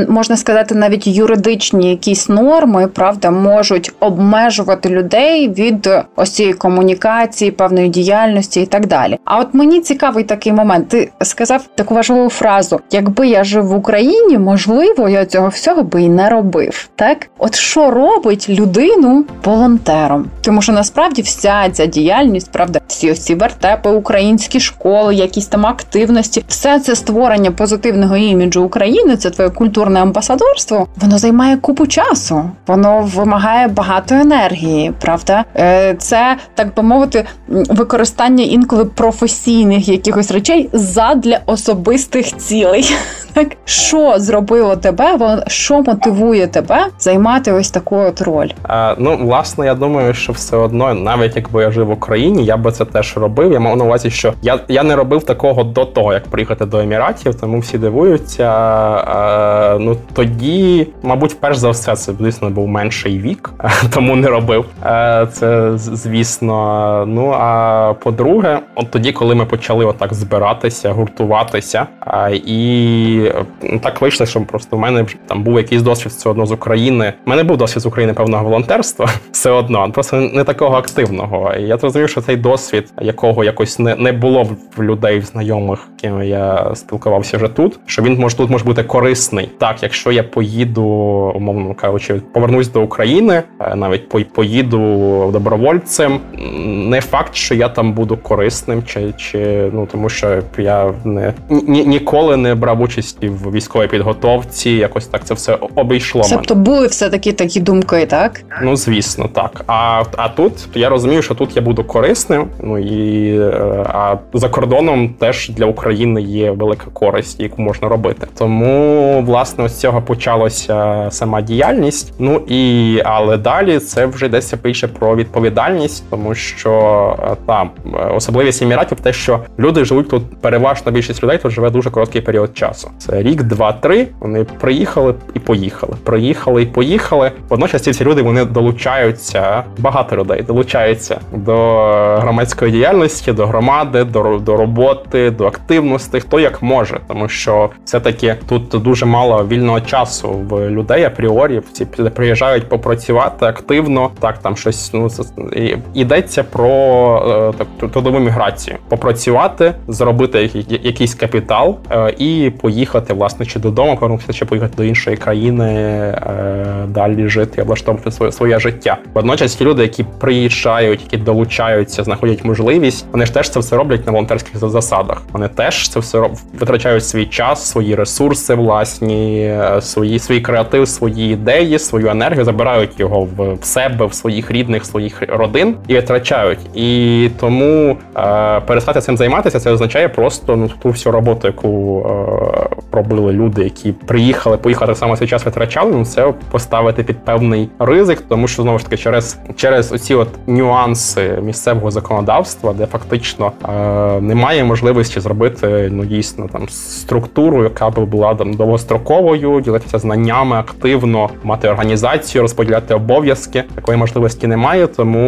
можна сказати, навіть юридичні якісь норми правда можуть обмежувати людей від ось цієї комунікації, певної діяльності і так далі. А от мені цікавий такий момент. Ти сказав таку важливу фразу: якби я жив в Україні, можливо, я цього всього би і не робив. Так, от що робить людину волонтером? Тому що насправді вся ця діяльність, правда, всі ось ці вертепи, українські школи, якісь там активності, все це створення позитивного іміджу України, це твоє культурне амбасадорство. Воно займає купу часу, воно вимагає багато енергії. Правда, е, це так би мовити, використання інколи професійних якихось речей задля особистих цілей. Так, що зробило тебе? що мотивує тебе займати ось таку от роль? А, Ну, власне, я думаю, що все одно, навіть якби я жив в Україні, я би це теж робив. Я мав на увазі, що я я не робив такого до того, як приїхати до Еміратів, тому всі дивуються. А, Ну тоді, мабуть, перш за все, це звісно був менший вік, тому не робив. А, Це звісно. Ну а по-друге, от тоді, коли ми почали отак збиратися, гуртуватися, а, і ну, так вийшло, що просто в мене там був якийсь досвід все одно з України. У мене був досвід з України певного волонтерства, все одно, просто не такого активного. Я зрозумів, що цей досвід, якого якось не не було в людей, знайомих, ким я спілкувався вже тут. Що він може тут може бути корисний. Так, якщо я поїду, умовно кажучи, повернусь до України, е, навіть поїду добровольцем. Не факт, що я там буду корисним, чи чи ну тому, що я не ні, ніколи не брав участь в військовій підготовці. Якось так це все обійшло. Тобто були все таки такі думки, так? Ну звісно, так. А а тут я розумію, що тут я буду корисним. Ну і е, а за кордоном теж для України є велика користь, яку можна робити. Тому власне з цього почалася сама діяльність. Ну і але далі це вже йдеться більше про відповідальність, тому що е, там особливість еміратів, те, що люди живуть тут, переважно більшість людей тут живе дуже короткий період часу. Це рік, два-три. Вони приїхали і поїхали. Приїхали і поїхали. Водночас ці люди вони долучаються. Багато людей долучаються до громадської діяльності, до громади, до до роботи, до активності, хто як може, тому що все-таки тут дуже мало вільного часу в людей апріорі. Всі приїжджають попрацювати активно. Так там щось ну йдеться про е, так трудову міграцію, попрацювати, зробити якийсь капітал е, і поїхати власне чи додому, повернутися, чи поїхати до іншої країни, е, далі жити, облаштовувати своє своє життя. Водночас ті люди, які приїжджають, які долучаються, знаходять можливість, вони ж теж це все роблять на волонтерських засадах. Вони теж це все витрачають свій час, свої ресурси, власні, е, свої свій креатив, свої ідеї, свою енергію, забирають його в себе, в своїх рідних, своїх родин і витрачають. І тому е, перестати цим займатися, це означає просто ну ту всю роботу, яку е, робили люди, які приїхали, поїхали так само свій час витрачали. Ну це поставити під певний ризик, тому що знову ж таки через через оці от нюанси місцевого законодавства, де фактично немає можливості зробити ну дійсно там структуру, яка б була там довгостроковою, ділитися знаннями активно, мати організацію, розподіляти обов'язки. Такої можливості немає, тому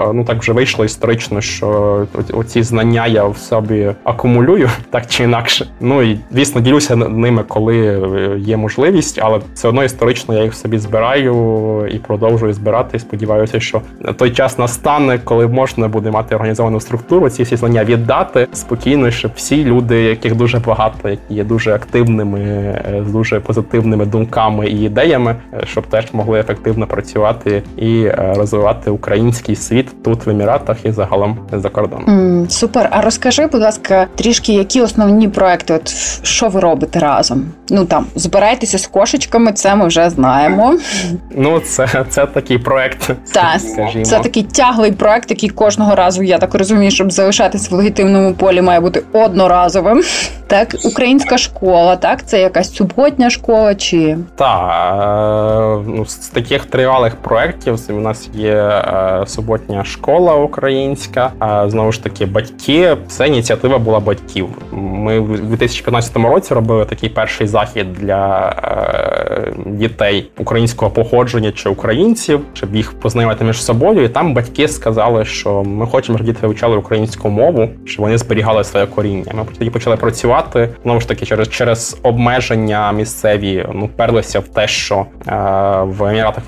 е, ну так вже вийшло історично, що оці знання я в собі акумулюю так чи інакше. Ну і звісно, ділюся ними, коли е, є можливість, але все одно історично я їх собі збираю і продовжую збирати. І Сподіваюся, що той час настане, коли можна буде мати організовану структуру. Ці всі звання віддати спокійно, щоб всі люди, яких дуже багато, які є дуже активними, е, з дуже позитивними думками і ідеями, е, щоб теж могли ефективно працювати і е, розвивати український світ тут в Еміратах і загалом за кордоном. Mm, супер. А розкажи, будь ласка, трішки які основні проекти? От що ви робите разом? Ну там збирайтеся з кошечками, це ми вже знаємо. Ну, це це такий проект. Так, це такий тяглий проект, який кожного разу я так розумію, щоб залишатись в легітимному полі, має бути одноразовим. Так, українська школа, так це якась суботня школа чи так, ну з таких тривалих проєктів у нас є е, суботня школа українська. Знову ж таки, батьки. Це ініціатива була батьків. Ми в 2015 році робили такий перший захід для е, дітей українського походження чи українців, щоб їх познайомити між собою. І там батьки сказали, що ми хочемо, щоб діти вивчали українську мову, щоб вони зберігали своє коріння. Ми тоді почали працювати знову ж таки через через обмеження місцеві. Ну перлися в те, що е, в еміратах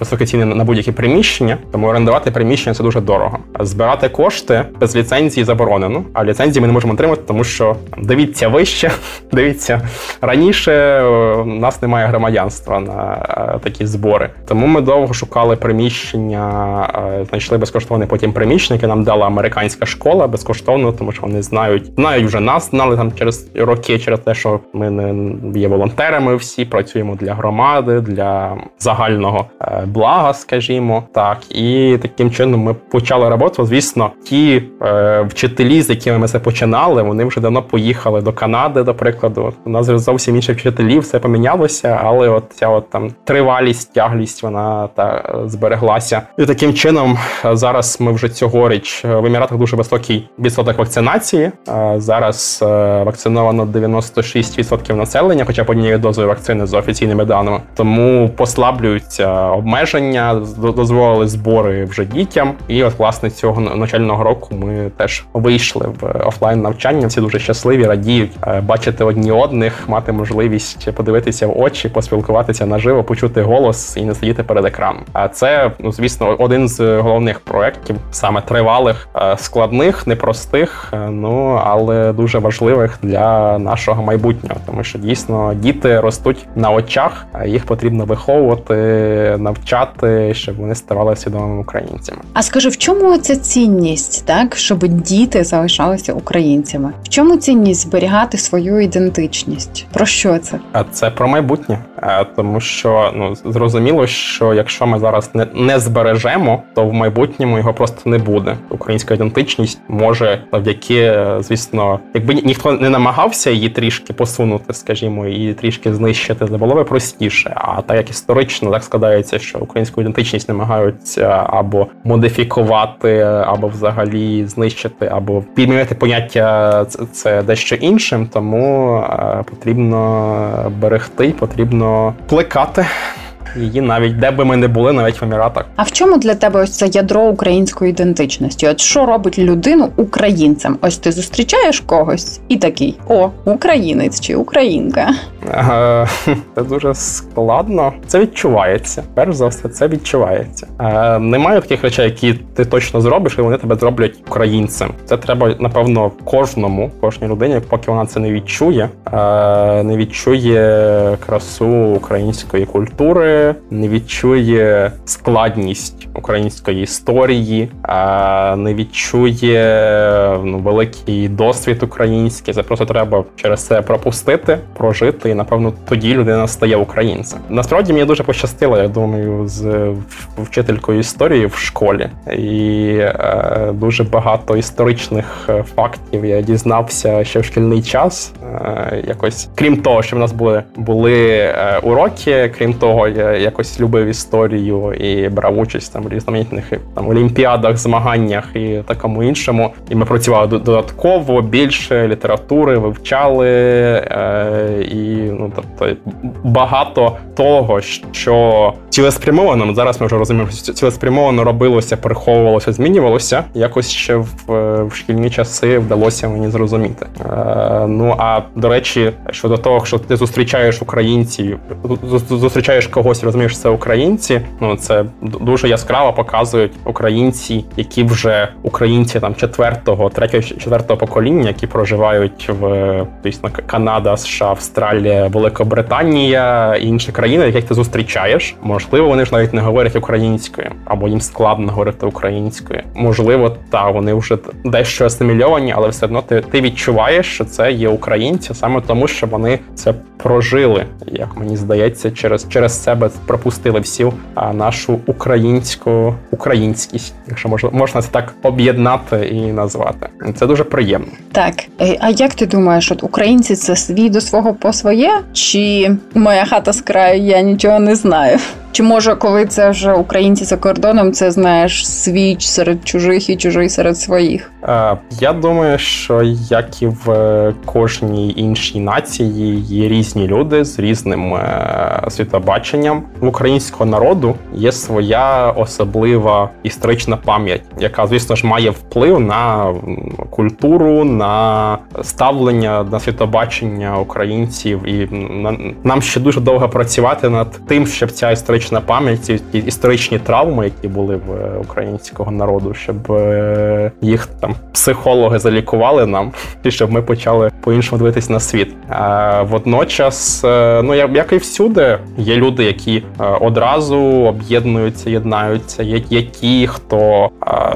високі ціни на будь-які приміщення, тому орендувати приміщення це дуже дорого. Збирати кошти без ліцензії заборонено. А ліцензії ми не можемо отримати, тому що дивіться вище, дивіться раніше. У нас немає громадянства на е, такі збори. Тому ми довго шукали приміщення, е, знайшли безкоштовне потім приміщення, яке нам дала американська школа безкоштовно, тому що вони знають, знають вже нас, знали там через роки, через те, що ми не є волонтерами. Всі працюємо для громади, для загального е, блага, скажімо так. І таким чином ми почали роботу. Звісно, ті е, вчителі, з якими ми це починали, вони вже давно поїхали до Канади, до прикладу. У нас зовсім інші вчителі, все помінялося, але от ця от там тривалість, тяглість вона та збереглася. І таким чином е, зараз ми вже цьогоріч е, в Еміратах дуже високий відсоток вакцинації. Е, зараз вакциновано 96% населення, хоча б однією дозою вакцини з офіційними даними. Тому послаблюються обмеження, дозволили збори вже дітям. І от власне цього навчального року ми теж вийшли в офлайн навчання. Всі дуже щасливі, радіють бачити одні одних, мати можливість подивитися в очі, поспілкуватися наживо, почути голос і не сидіти перед екраном. А це, ну звісно, один з головних проєктів, саме тривалих, е, непростих, е, ну але дуже важливих для нашого майбутнього, тому що дійсно діти ростуть на очах, а їх потрібно виховувати, навчати, щоб вони ставали свідомими українцями. А скажи, в чому ця цінність, так щоб діти залишалися українцями? В чому цінність зберігати свою ідентичність? Про що це? А це про майбутнє, тому що ну зрозуміло, що якщо ми зараз не не збережемо, то в майбутньому його просто не буде. Українська ідентичність може завдяки, звісно, якби ніхто не намагався її трішки посунути, скажімо, і трішки знищити, це було би простіше. А так як історично так складається, що українську ідентичність намагаються або модифікувати, або взагалі знищити, або підмінити поняття це дещо іншим, тому е, потрібно берегти, потрібно plekate. Її навіть де би ми не були, навіть в Еміратах. А в чому для тебе ось це ядро української ідентичності? От що робить людину українцем? Ось ти зустрічаєш когось і такий: о, українець чи українка. Це дуже складно. Це відчувається. Перш за все, це відчувається. Е, немає таких речей, які ти точно зробиш, і вони тебе зроблять українцем. Це треба, напевно, кожному, кожній людині, поки вона це не відчує, е, не відчує красу української культури не відчує складність української історії, не відчує ну, великий досвід український. Це просто треба через це пропустити, прожити, і напевно тоді людина стає українцем. Насправді мені дуже пощастило, я думаю, з вчителькою історії в школі, і е, дуже багато історичних е, фактів я дізнався ще в шкільний час. Е, якось крім того, що в нас були були е, уроки, крім того, якось любив історію і брав участь там в різноманітних там олімпіадах, змаганнях і такому іншому. І ми працювали додатково більше літератури, вивчали е, і ну тобто багато того, що цілеспрямовано. Зараз ми вже розуміємо, що цілеспрямовано робилося, переховувалося, змінювалося. Якось ще в, в шкільні часи вдалося мені зрозуміти. Е, Ну а до речі, щодо того, що ти зустрічаєш українців, зустрічаєш когось, розумієш, що це українці. Ну це дуже яскраво показують українці, які вже українці там четвертого, третього, четвертого покоління, які проживають в тобто, Канада, США, Австралія, Великобританія і інші країни, яких ти зустрічаєш. Можливо, вони ж навіть не говорять українською, або їм складно говорити українською. Можливо, та вони вже дещо асимільовані, але все одно ти, ти відчуваєш, що це є українці саме тому, що вони це прожили, як мені здається, через через себе пропустили всю нашу українську українськість, якщо можна можна це так об'єднати і назвати. Це дуже приємно. Так, е, а як ти думаєш, от українці це свій до свого по своє? Чи моя хата з краю, я нічого не знаю? Чи може, коли це вже українці за кордоном, це знаєш свіч серед чужих і чужий серед своїх? Е, я думаю, що як і в кожній іншій нації є різні люди з різним е, світобаченням. В українського народу є своя особлива історична пам'ять, яка, звісно ж, має вплив на культуру, на ставлення на світобачення українців, і нам ще дуже довго працювати над тим, щоб ця історична історична пам'ять, ці історичні травми, які були в е, українського народу, щоб е, їх там психологи залікували нам, і щоб ми почали по-іншому дивитись на світ. А Водночас, е, ну як і всюди, є люди, які одразу об'єднуються, єднаються. Є ті, хто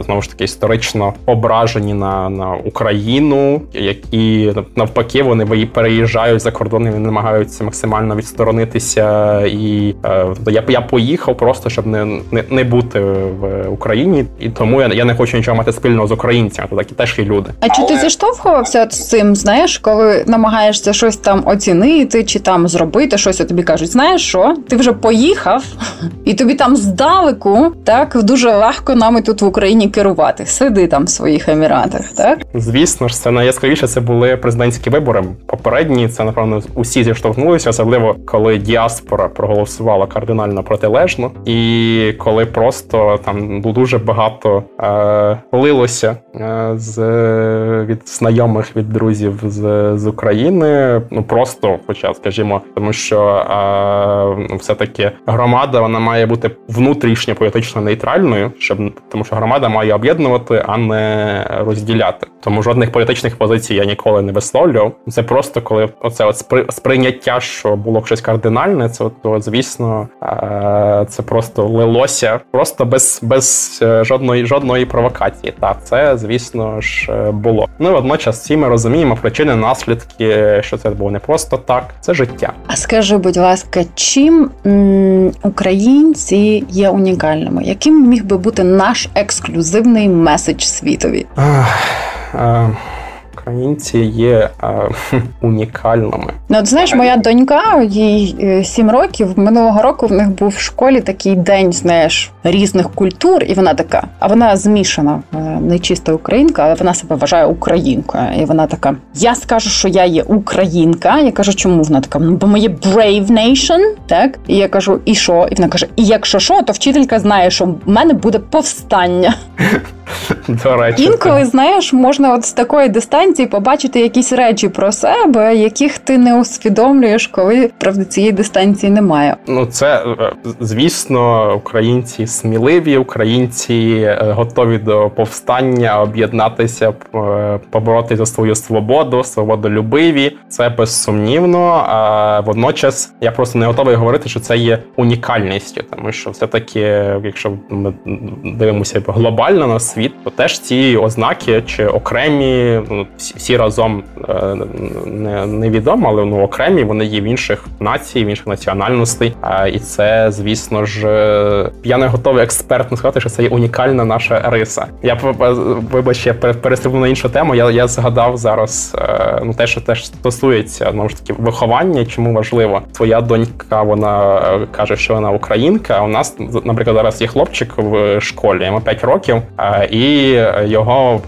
знову ж таки історично ображені на на Україну, які навпаки вони переїжджають за кордон і намагаються максимально відсторонитися. І я я поїхав просто, щоб не не, не бути в Україні, і тому я я не хочу нічого мати спільного з українцями. То такі теж є люди. А чи ти зіштовхувався з цим? Знаєш, коли намагаєшся щось там оцінити чи там зробити щось, а тобі кажуть, знаєш що? Ти вже поїхав, і тобі там здалеку так дуже легко нами тут в Україні керувати. Сиди там в своїх еміратах. Так звісно ж, це найяскравіше. Це були президентські вибори. Попередні це напевно усі зіштовхнулися, особливо коли діаспора проголосувала кардинально протилежно, і коли просто там дуже багато е, лилося е, з від знайомих від друзів з з України, ну просто, хоча, скажімо, тому що е, все-таки громада вона має бути внутрішньо політично нейтральною, щоб тому, що громада має об'єднувати, а не розділяти. Тому жодних політичних позицій я ніколи не висловлював. Це просто коли оце от сприйняття, що було щось кардинальне, це то звісно е, це просто лилося, просто без без е, жодної жодної провокації. Та це, звісно ж, е, було. Ну і водночас всі ми розуміємо причини, наслідки, що це було не просто так, це життя. А скажи, будь ласка, чим м- українці є унікальними? Яким міг би бути наш ексклюзивний меседж світові? Ах, українці є е, унікальними. Ну, от знаєш, моя донька, їй е, сім років. Минулого року в них був в школі такий день, знаєш, різних культур, і вона така. А вона змішана, не чиста українка, але вона себе вважає українкою. І вона така: Я скажу, що я є українка. Я кажу, чому вона така? Ну, бо моє brave nation, так? І я кажу, і що? І вона каже: І якщо що, то вчителька знає, що в мене буде повстання. До речі, інколи знаєш, можна от з такої дистанції побачити якісь речі про себе, яких ти не усвідомлюєш, коли правда цієї дистанції немає. Ну це е, звісно, українці сміливі, українці е, готові до повстання, об'єднатися, е, побороти за свою свободу, свободолюбиві. Це безсумнівно. А водночас я просто не готовий говорити, що це є унікальністю, тому що все таки, якщо ми дивимося глобально на світ світ, то теж ці ознаки чи окремі, ну всі, разом е, не невідомо, але ну окремі вони є в інших націй, в інших національностей. І це, звісно ж, е, я не готовий експертно сказати, що це є унікальна наша риса. Я вибач, я перестрибну на іншу тему. Я я згадав зараз е, ну те, що теж стосується знову ж таки виховання. Чому важливо твоя донька? Вона каже, що вона українка. У нас, наприклад, зараз є хлопчик в школі, йому 5 років, і його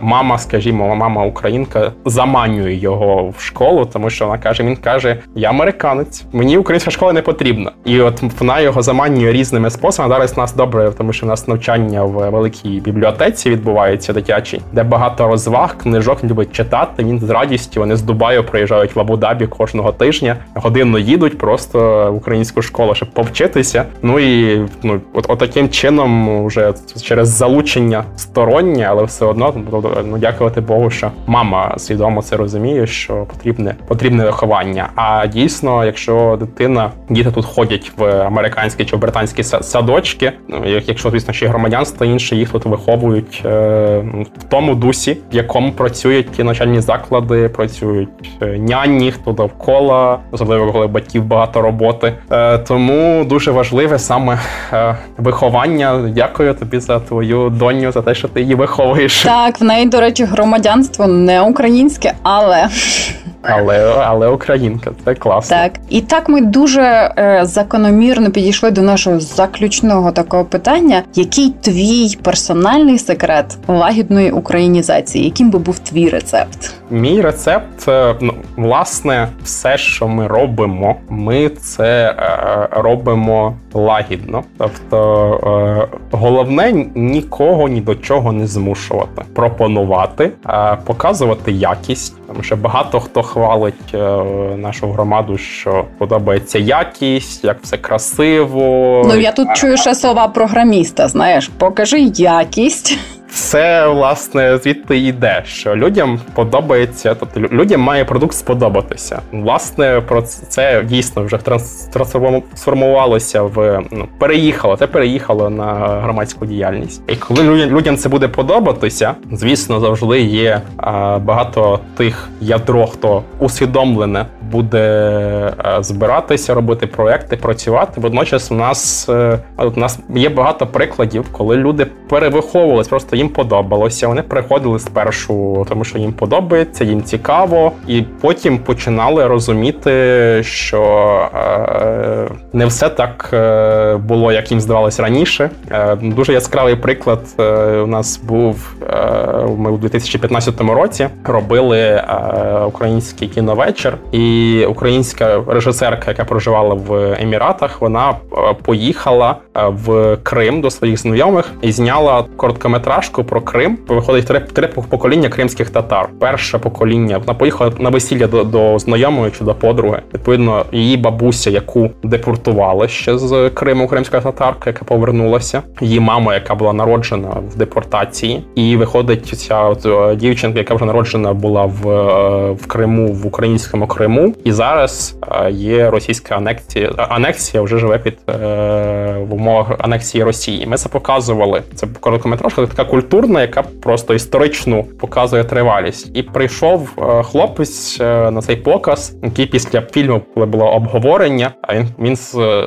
мама, скажімо, мама українка заманює його в школу, тому що вона каже: він каже: Я американець, мені українська школа не потрібна. І от вона його заманює різними способами. Зараз нас добре, тому що у нас навчання в великій бібліотеці відбувається дитячій, де багато розваг, книжок любить читати. Він з радістю вони з Дубаю приїжджають в Абу-Дабі кожного тижня, годинно їдуть просто в українську школу, щоб повчитися. Ну і ну от, от таким чином, вже через залучення стороннє, але все одно ну дякувати Богу, що мама свідомо це розуміє, що потрібне потрібне виховання. А дійсно, якщо дитина, діти тут ходять в американські чи в британські садочки, ну якщо звісно ще громадянство інше, їх тут виховують е, в тому дусі, в якому працюють ті навчальні заклади, працюють е, няні, хто довкола, особливо коли батьків багато роботи. Е, тому дуже важливе саме виховання. Дякую тобі за твою доню, за те, що ти її виховуєш. Так, в неї, до речі, громадянство не українське, але але але українка, це класно. Так і так ми дуже е, закономірно підійшли до нашого заключного такого питання: який твій персональний секрет лагідної українізації? Яким би був твій рецепт? Мій рецепт, е, ну власне, все, що ми робимо, ми це е, робимо лагідно. Тобто е, головне нікого ні до чого не змушувати, пропонувати, е, показувати якість. Тому що багато хто хвалить е, нашу громаду, що подобається якість, як все красиво. Ну я тут чую ще слова програміста. Знаєш, покажи якість все власне звідти йде, що людям подобається, тобто людям має продукт сподобатися. Власне, про це дійсно вже трансформувалося в ну, переїхало, це переїхало на громадську діяльність. І коли людям це буде подобатися, звісно, завжди є багато тих ядро, хто усвідомлене буде збиратися, робити проекти, працювати. Водночас, у нас е, у нас є багато прикладів, коли люди перевиховувались, просто їм подобалося. Вони приходили спершу, тому що їм подобається, їм цікаво, і потім починали розуміти, що е, не все так е, було, як їм здавалось раніше. Е, дуже яскравий приклад е, у нас був. Е, ми у 2015 році робили е, український кіновечір, і українська режисерка, яка проживала в Еміратах, вона поїхала в Крим до своїх знайомих і зняла короткометражку про Крим. Виходить три три покоління кримських татар. Перше покоління вона поїхала на весілля до до знайомої чи до подруги. Відповідно, її бабуся, яку депортували ще з Криму, кримська татарка, яка повернулася. Її мама, яка була народжена в депортації, і виходить ця е, дівчинка, яка вже народжена була в е, в Криму, в українському Криму, і зараз е, є російська анексія. Анексія вже живе під в умовах анексії Росії. Ми це показували. Це короткометражка, така культурна, яка просто історично показує тривалість. І прийшов е, хлопець е, на цей показ, який після фільму, коли було обговорення, а він він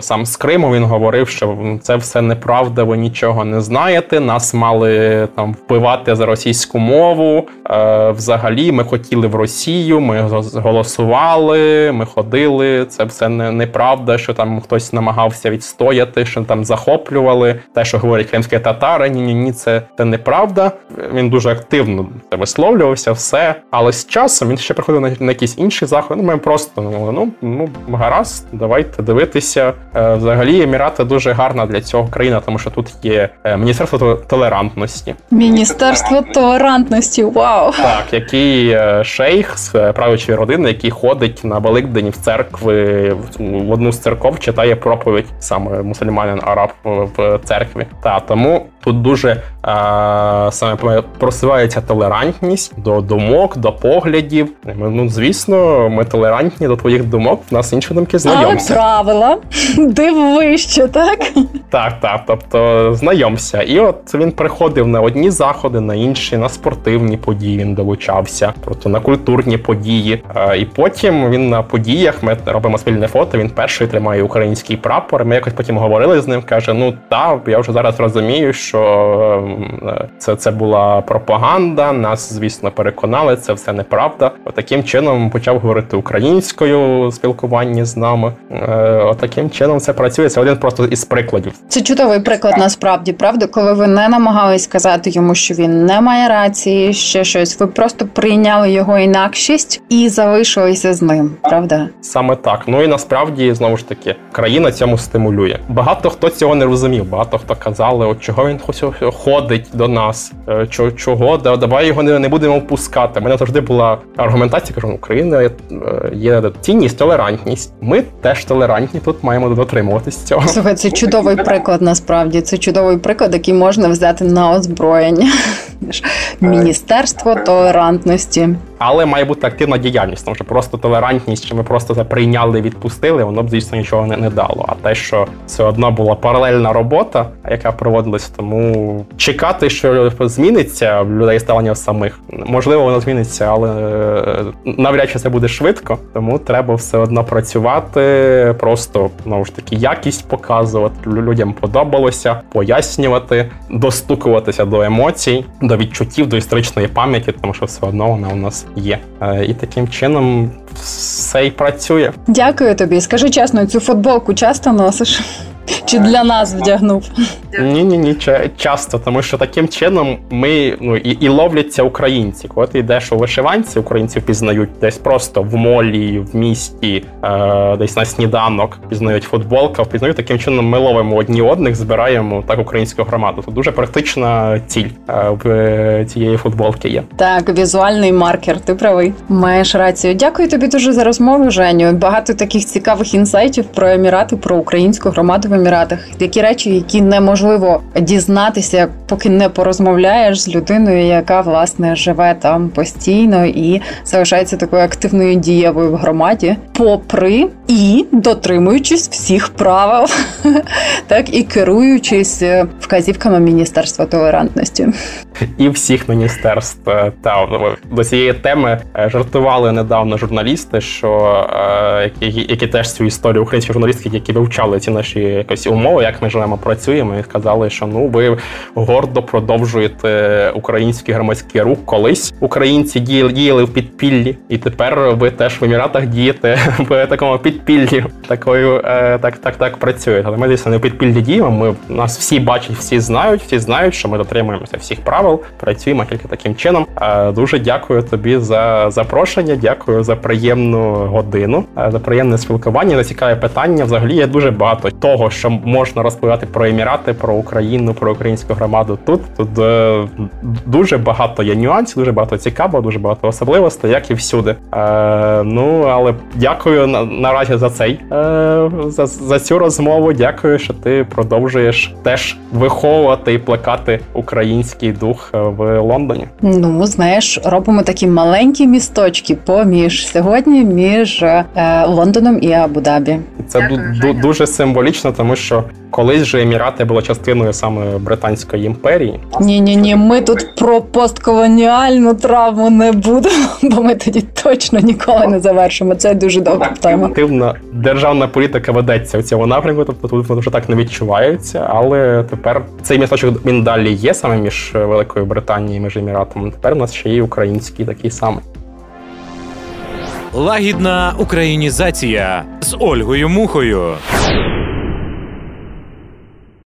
сам з Криму він говорив, що це все неправда, ви нічого не знаєте. Нас мали там вбивати за російську мову. Е, взагалі, ми хотіли в Росію, ми голосували, ми ходили. Це все не неправда, що там хтось намагався відстояти, що там захоплювали. Те, що говорять кримські татари, ні, ні, ні, це, це неправда. Він дуже активно висловлювався, все. Але з часом він ще приходив на, на якісь інші заходи. Ну, ми просто ну, ну гаразд, давайте дивитися. Е, взагалі, Емірати дуже гарна для цього країна, тому що тут є е, міністерство толерантності. Міністерство толерантності, вау! Так, який е, шейх з правичої родини, який ходить на Великдень в церкви в одну з церков, читає проповідь саме мусульманин араб в церкві. Та тому тут дуже а, саме просувається толерантність до думок, до поглядів. Ми, ну звісно, ми толерантні до твоїх думок. В нас інші думки знайомся. Але правила див вище, так? Так, так. Тобто знайомся. І от він приходив на одні заходи, на інші, на спортивні події. Він долучався, просто на культурні події. А, і потім він на подіях ми робимо спільне фото. Він перший тримає український прапор. Ми якось потім говорили з ним. каже: Ну так, я вже зараз розумію, що що е, це це була пропаганда. Нас, звісно, переконали, це все неправда. Отаким чином почав говорити українською спілкування з нами. Отаким чином це працює. Це один просто із прикладів. Це чудовий приклад насправді, правда, коли ви не намагались сказати йому, що він не має рації, ще щось. Ви просто прийняли його інакшість і залишилися з ним. Правда, саме так. Ну і насправді знову ж таки країна цьому стимулює. Багато хто цього не розумів. Багато хто казали, от чого він ходить до нас, е, чого давай його не, не будемо впускати. У Мене завжди була аргументація. Кажу, Україна є, е, цінність, толерантність. Ми теж толерантні. Тут маємо дотримуватись цього. Слухай, це чудовий приклад. Насправді це чудовий приклад, який можна взяти на озброєння. Міністерство толерантності. Але має бути активна діяльність, тому що просто толерантність, що ми просто це прийняли, відпустили, воно б звісно нічого не, не дало. А те, що все одно була паралельна робота, яка проводилась, тому чекати, що зміниться в людей ставлення самих, можливо, воно зміниться, але е, навряд чи це буде швидко. Тому треба все одно працювати, просто знову ж таки якість показувати. Людям подобалося, пояснювати, достукуватися до емоцій, до відчуттів, до історичної пам'яті, тому що все одно вона у нас є. Е, і таким чином все й працює. Дякую тобі. Скажи чесно, цю футболку часто носиш? Чи для нас вдягнув? Ні, ні, ні, часто, тому що таким чином ми ну і і ловляться українці. Коли ти йдеш у вишиванці, українців пізнають десь просто в молі, в місті, е, десь на сніданок, пізнають футболка, впізнають таким чином. Ми ловимо одні одних, збираємо так українську громаду. Це дуже практична ціль е, в цієї футболки. Є так, візуальний маркер. Ти правий. Маєш рацію. Дякую тобі дуже за розмову, Женю. Багато таких цікавих інсайтів про емірати, про українську громаду еміратах. Такі речі, які неможливо дізнатися, поки не порозмовляєш з людиною, яка власне живе там постійно і залишається такою активною дієвою в громаді, попри і дотримуючись всіх правил, так і керуючись е, вказівками міністерства толерантності і всіх міністерств. Е, та до цієї теми е, жартували недавно журналісти, що які, які теж цю історію українські журналістки, які вивчали ці наші якось умови, як ми живемо, працюємо, і сказали, що ну ви гордо продовжуєте український громадський рух. Колись українці діяли, в підпіллі, і тепер ви теж в еміратах дієте в такому підпіллі. Такою е, так, так, так працює. Але ми звісно, не в підпіллі діємо. Ми нас всі бачать, всі знають, всі знають, що ми дотримуємося всіх правил. Працюємо тільки таким чином. Е, дуже дякую тобі за запрошення. Дякую за приємну годину, е, за приємне спілкування. За цікаве питання. Взагалі є дуже багато того, що можна розповідати про емірати про Україну, про українську громаду. Тут тут е, дуже багато є нюансів, дуже багато цікавого, дуже багато особливостей, як і всюди. Ну але дякую наразі за цей за, за цю розмову. Дякую, що ти продовжуєш теж виховувати і плекати український дух е, в Лондоні. Ну знаєш, робимо такі маленькі місточки поміж сьогодні між е, Лондоном і Абу-Дабі. Це ду- дуже символічно, тому що колись же Емірати були частиною саме Британської імперії. Ні, ні, ні, ми тут про постколоніальну травму не будемо, бо ми тоді точно ніколи не завершимо. Це дуже добра тема. Активна державна політика ведеться в цьому напрямку, тобто тут вже так не відчувається. Але тепер цей місточок він далі є саме між Великою Британією між Еміратами. Тепер у нас ще є український такий самий. Лагідна українізація з Ольгою Мухою.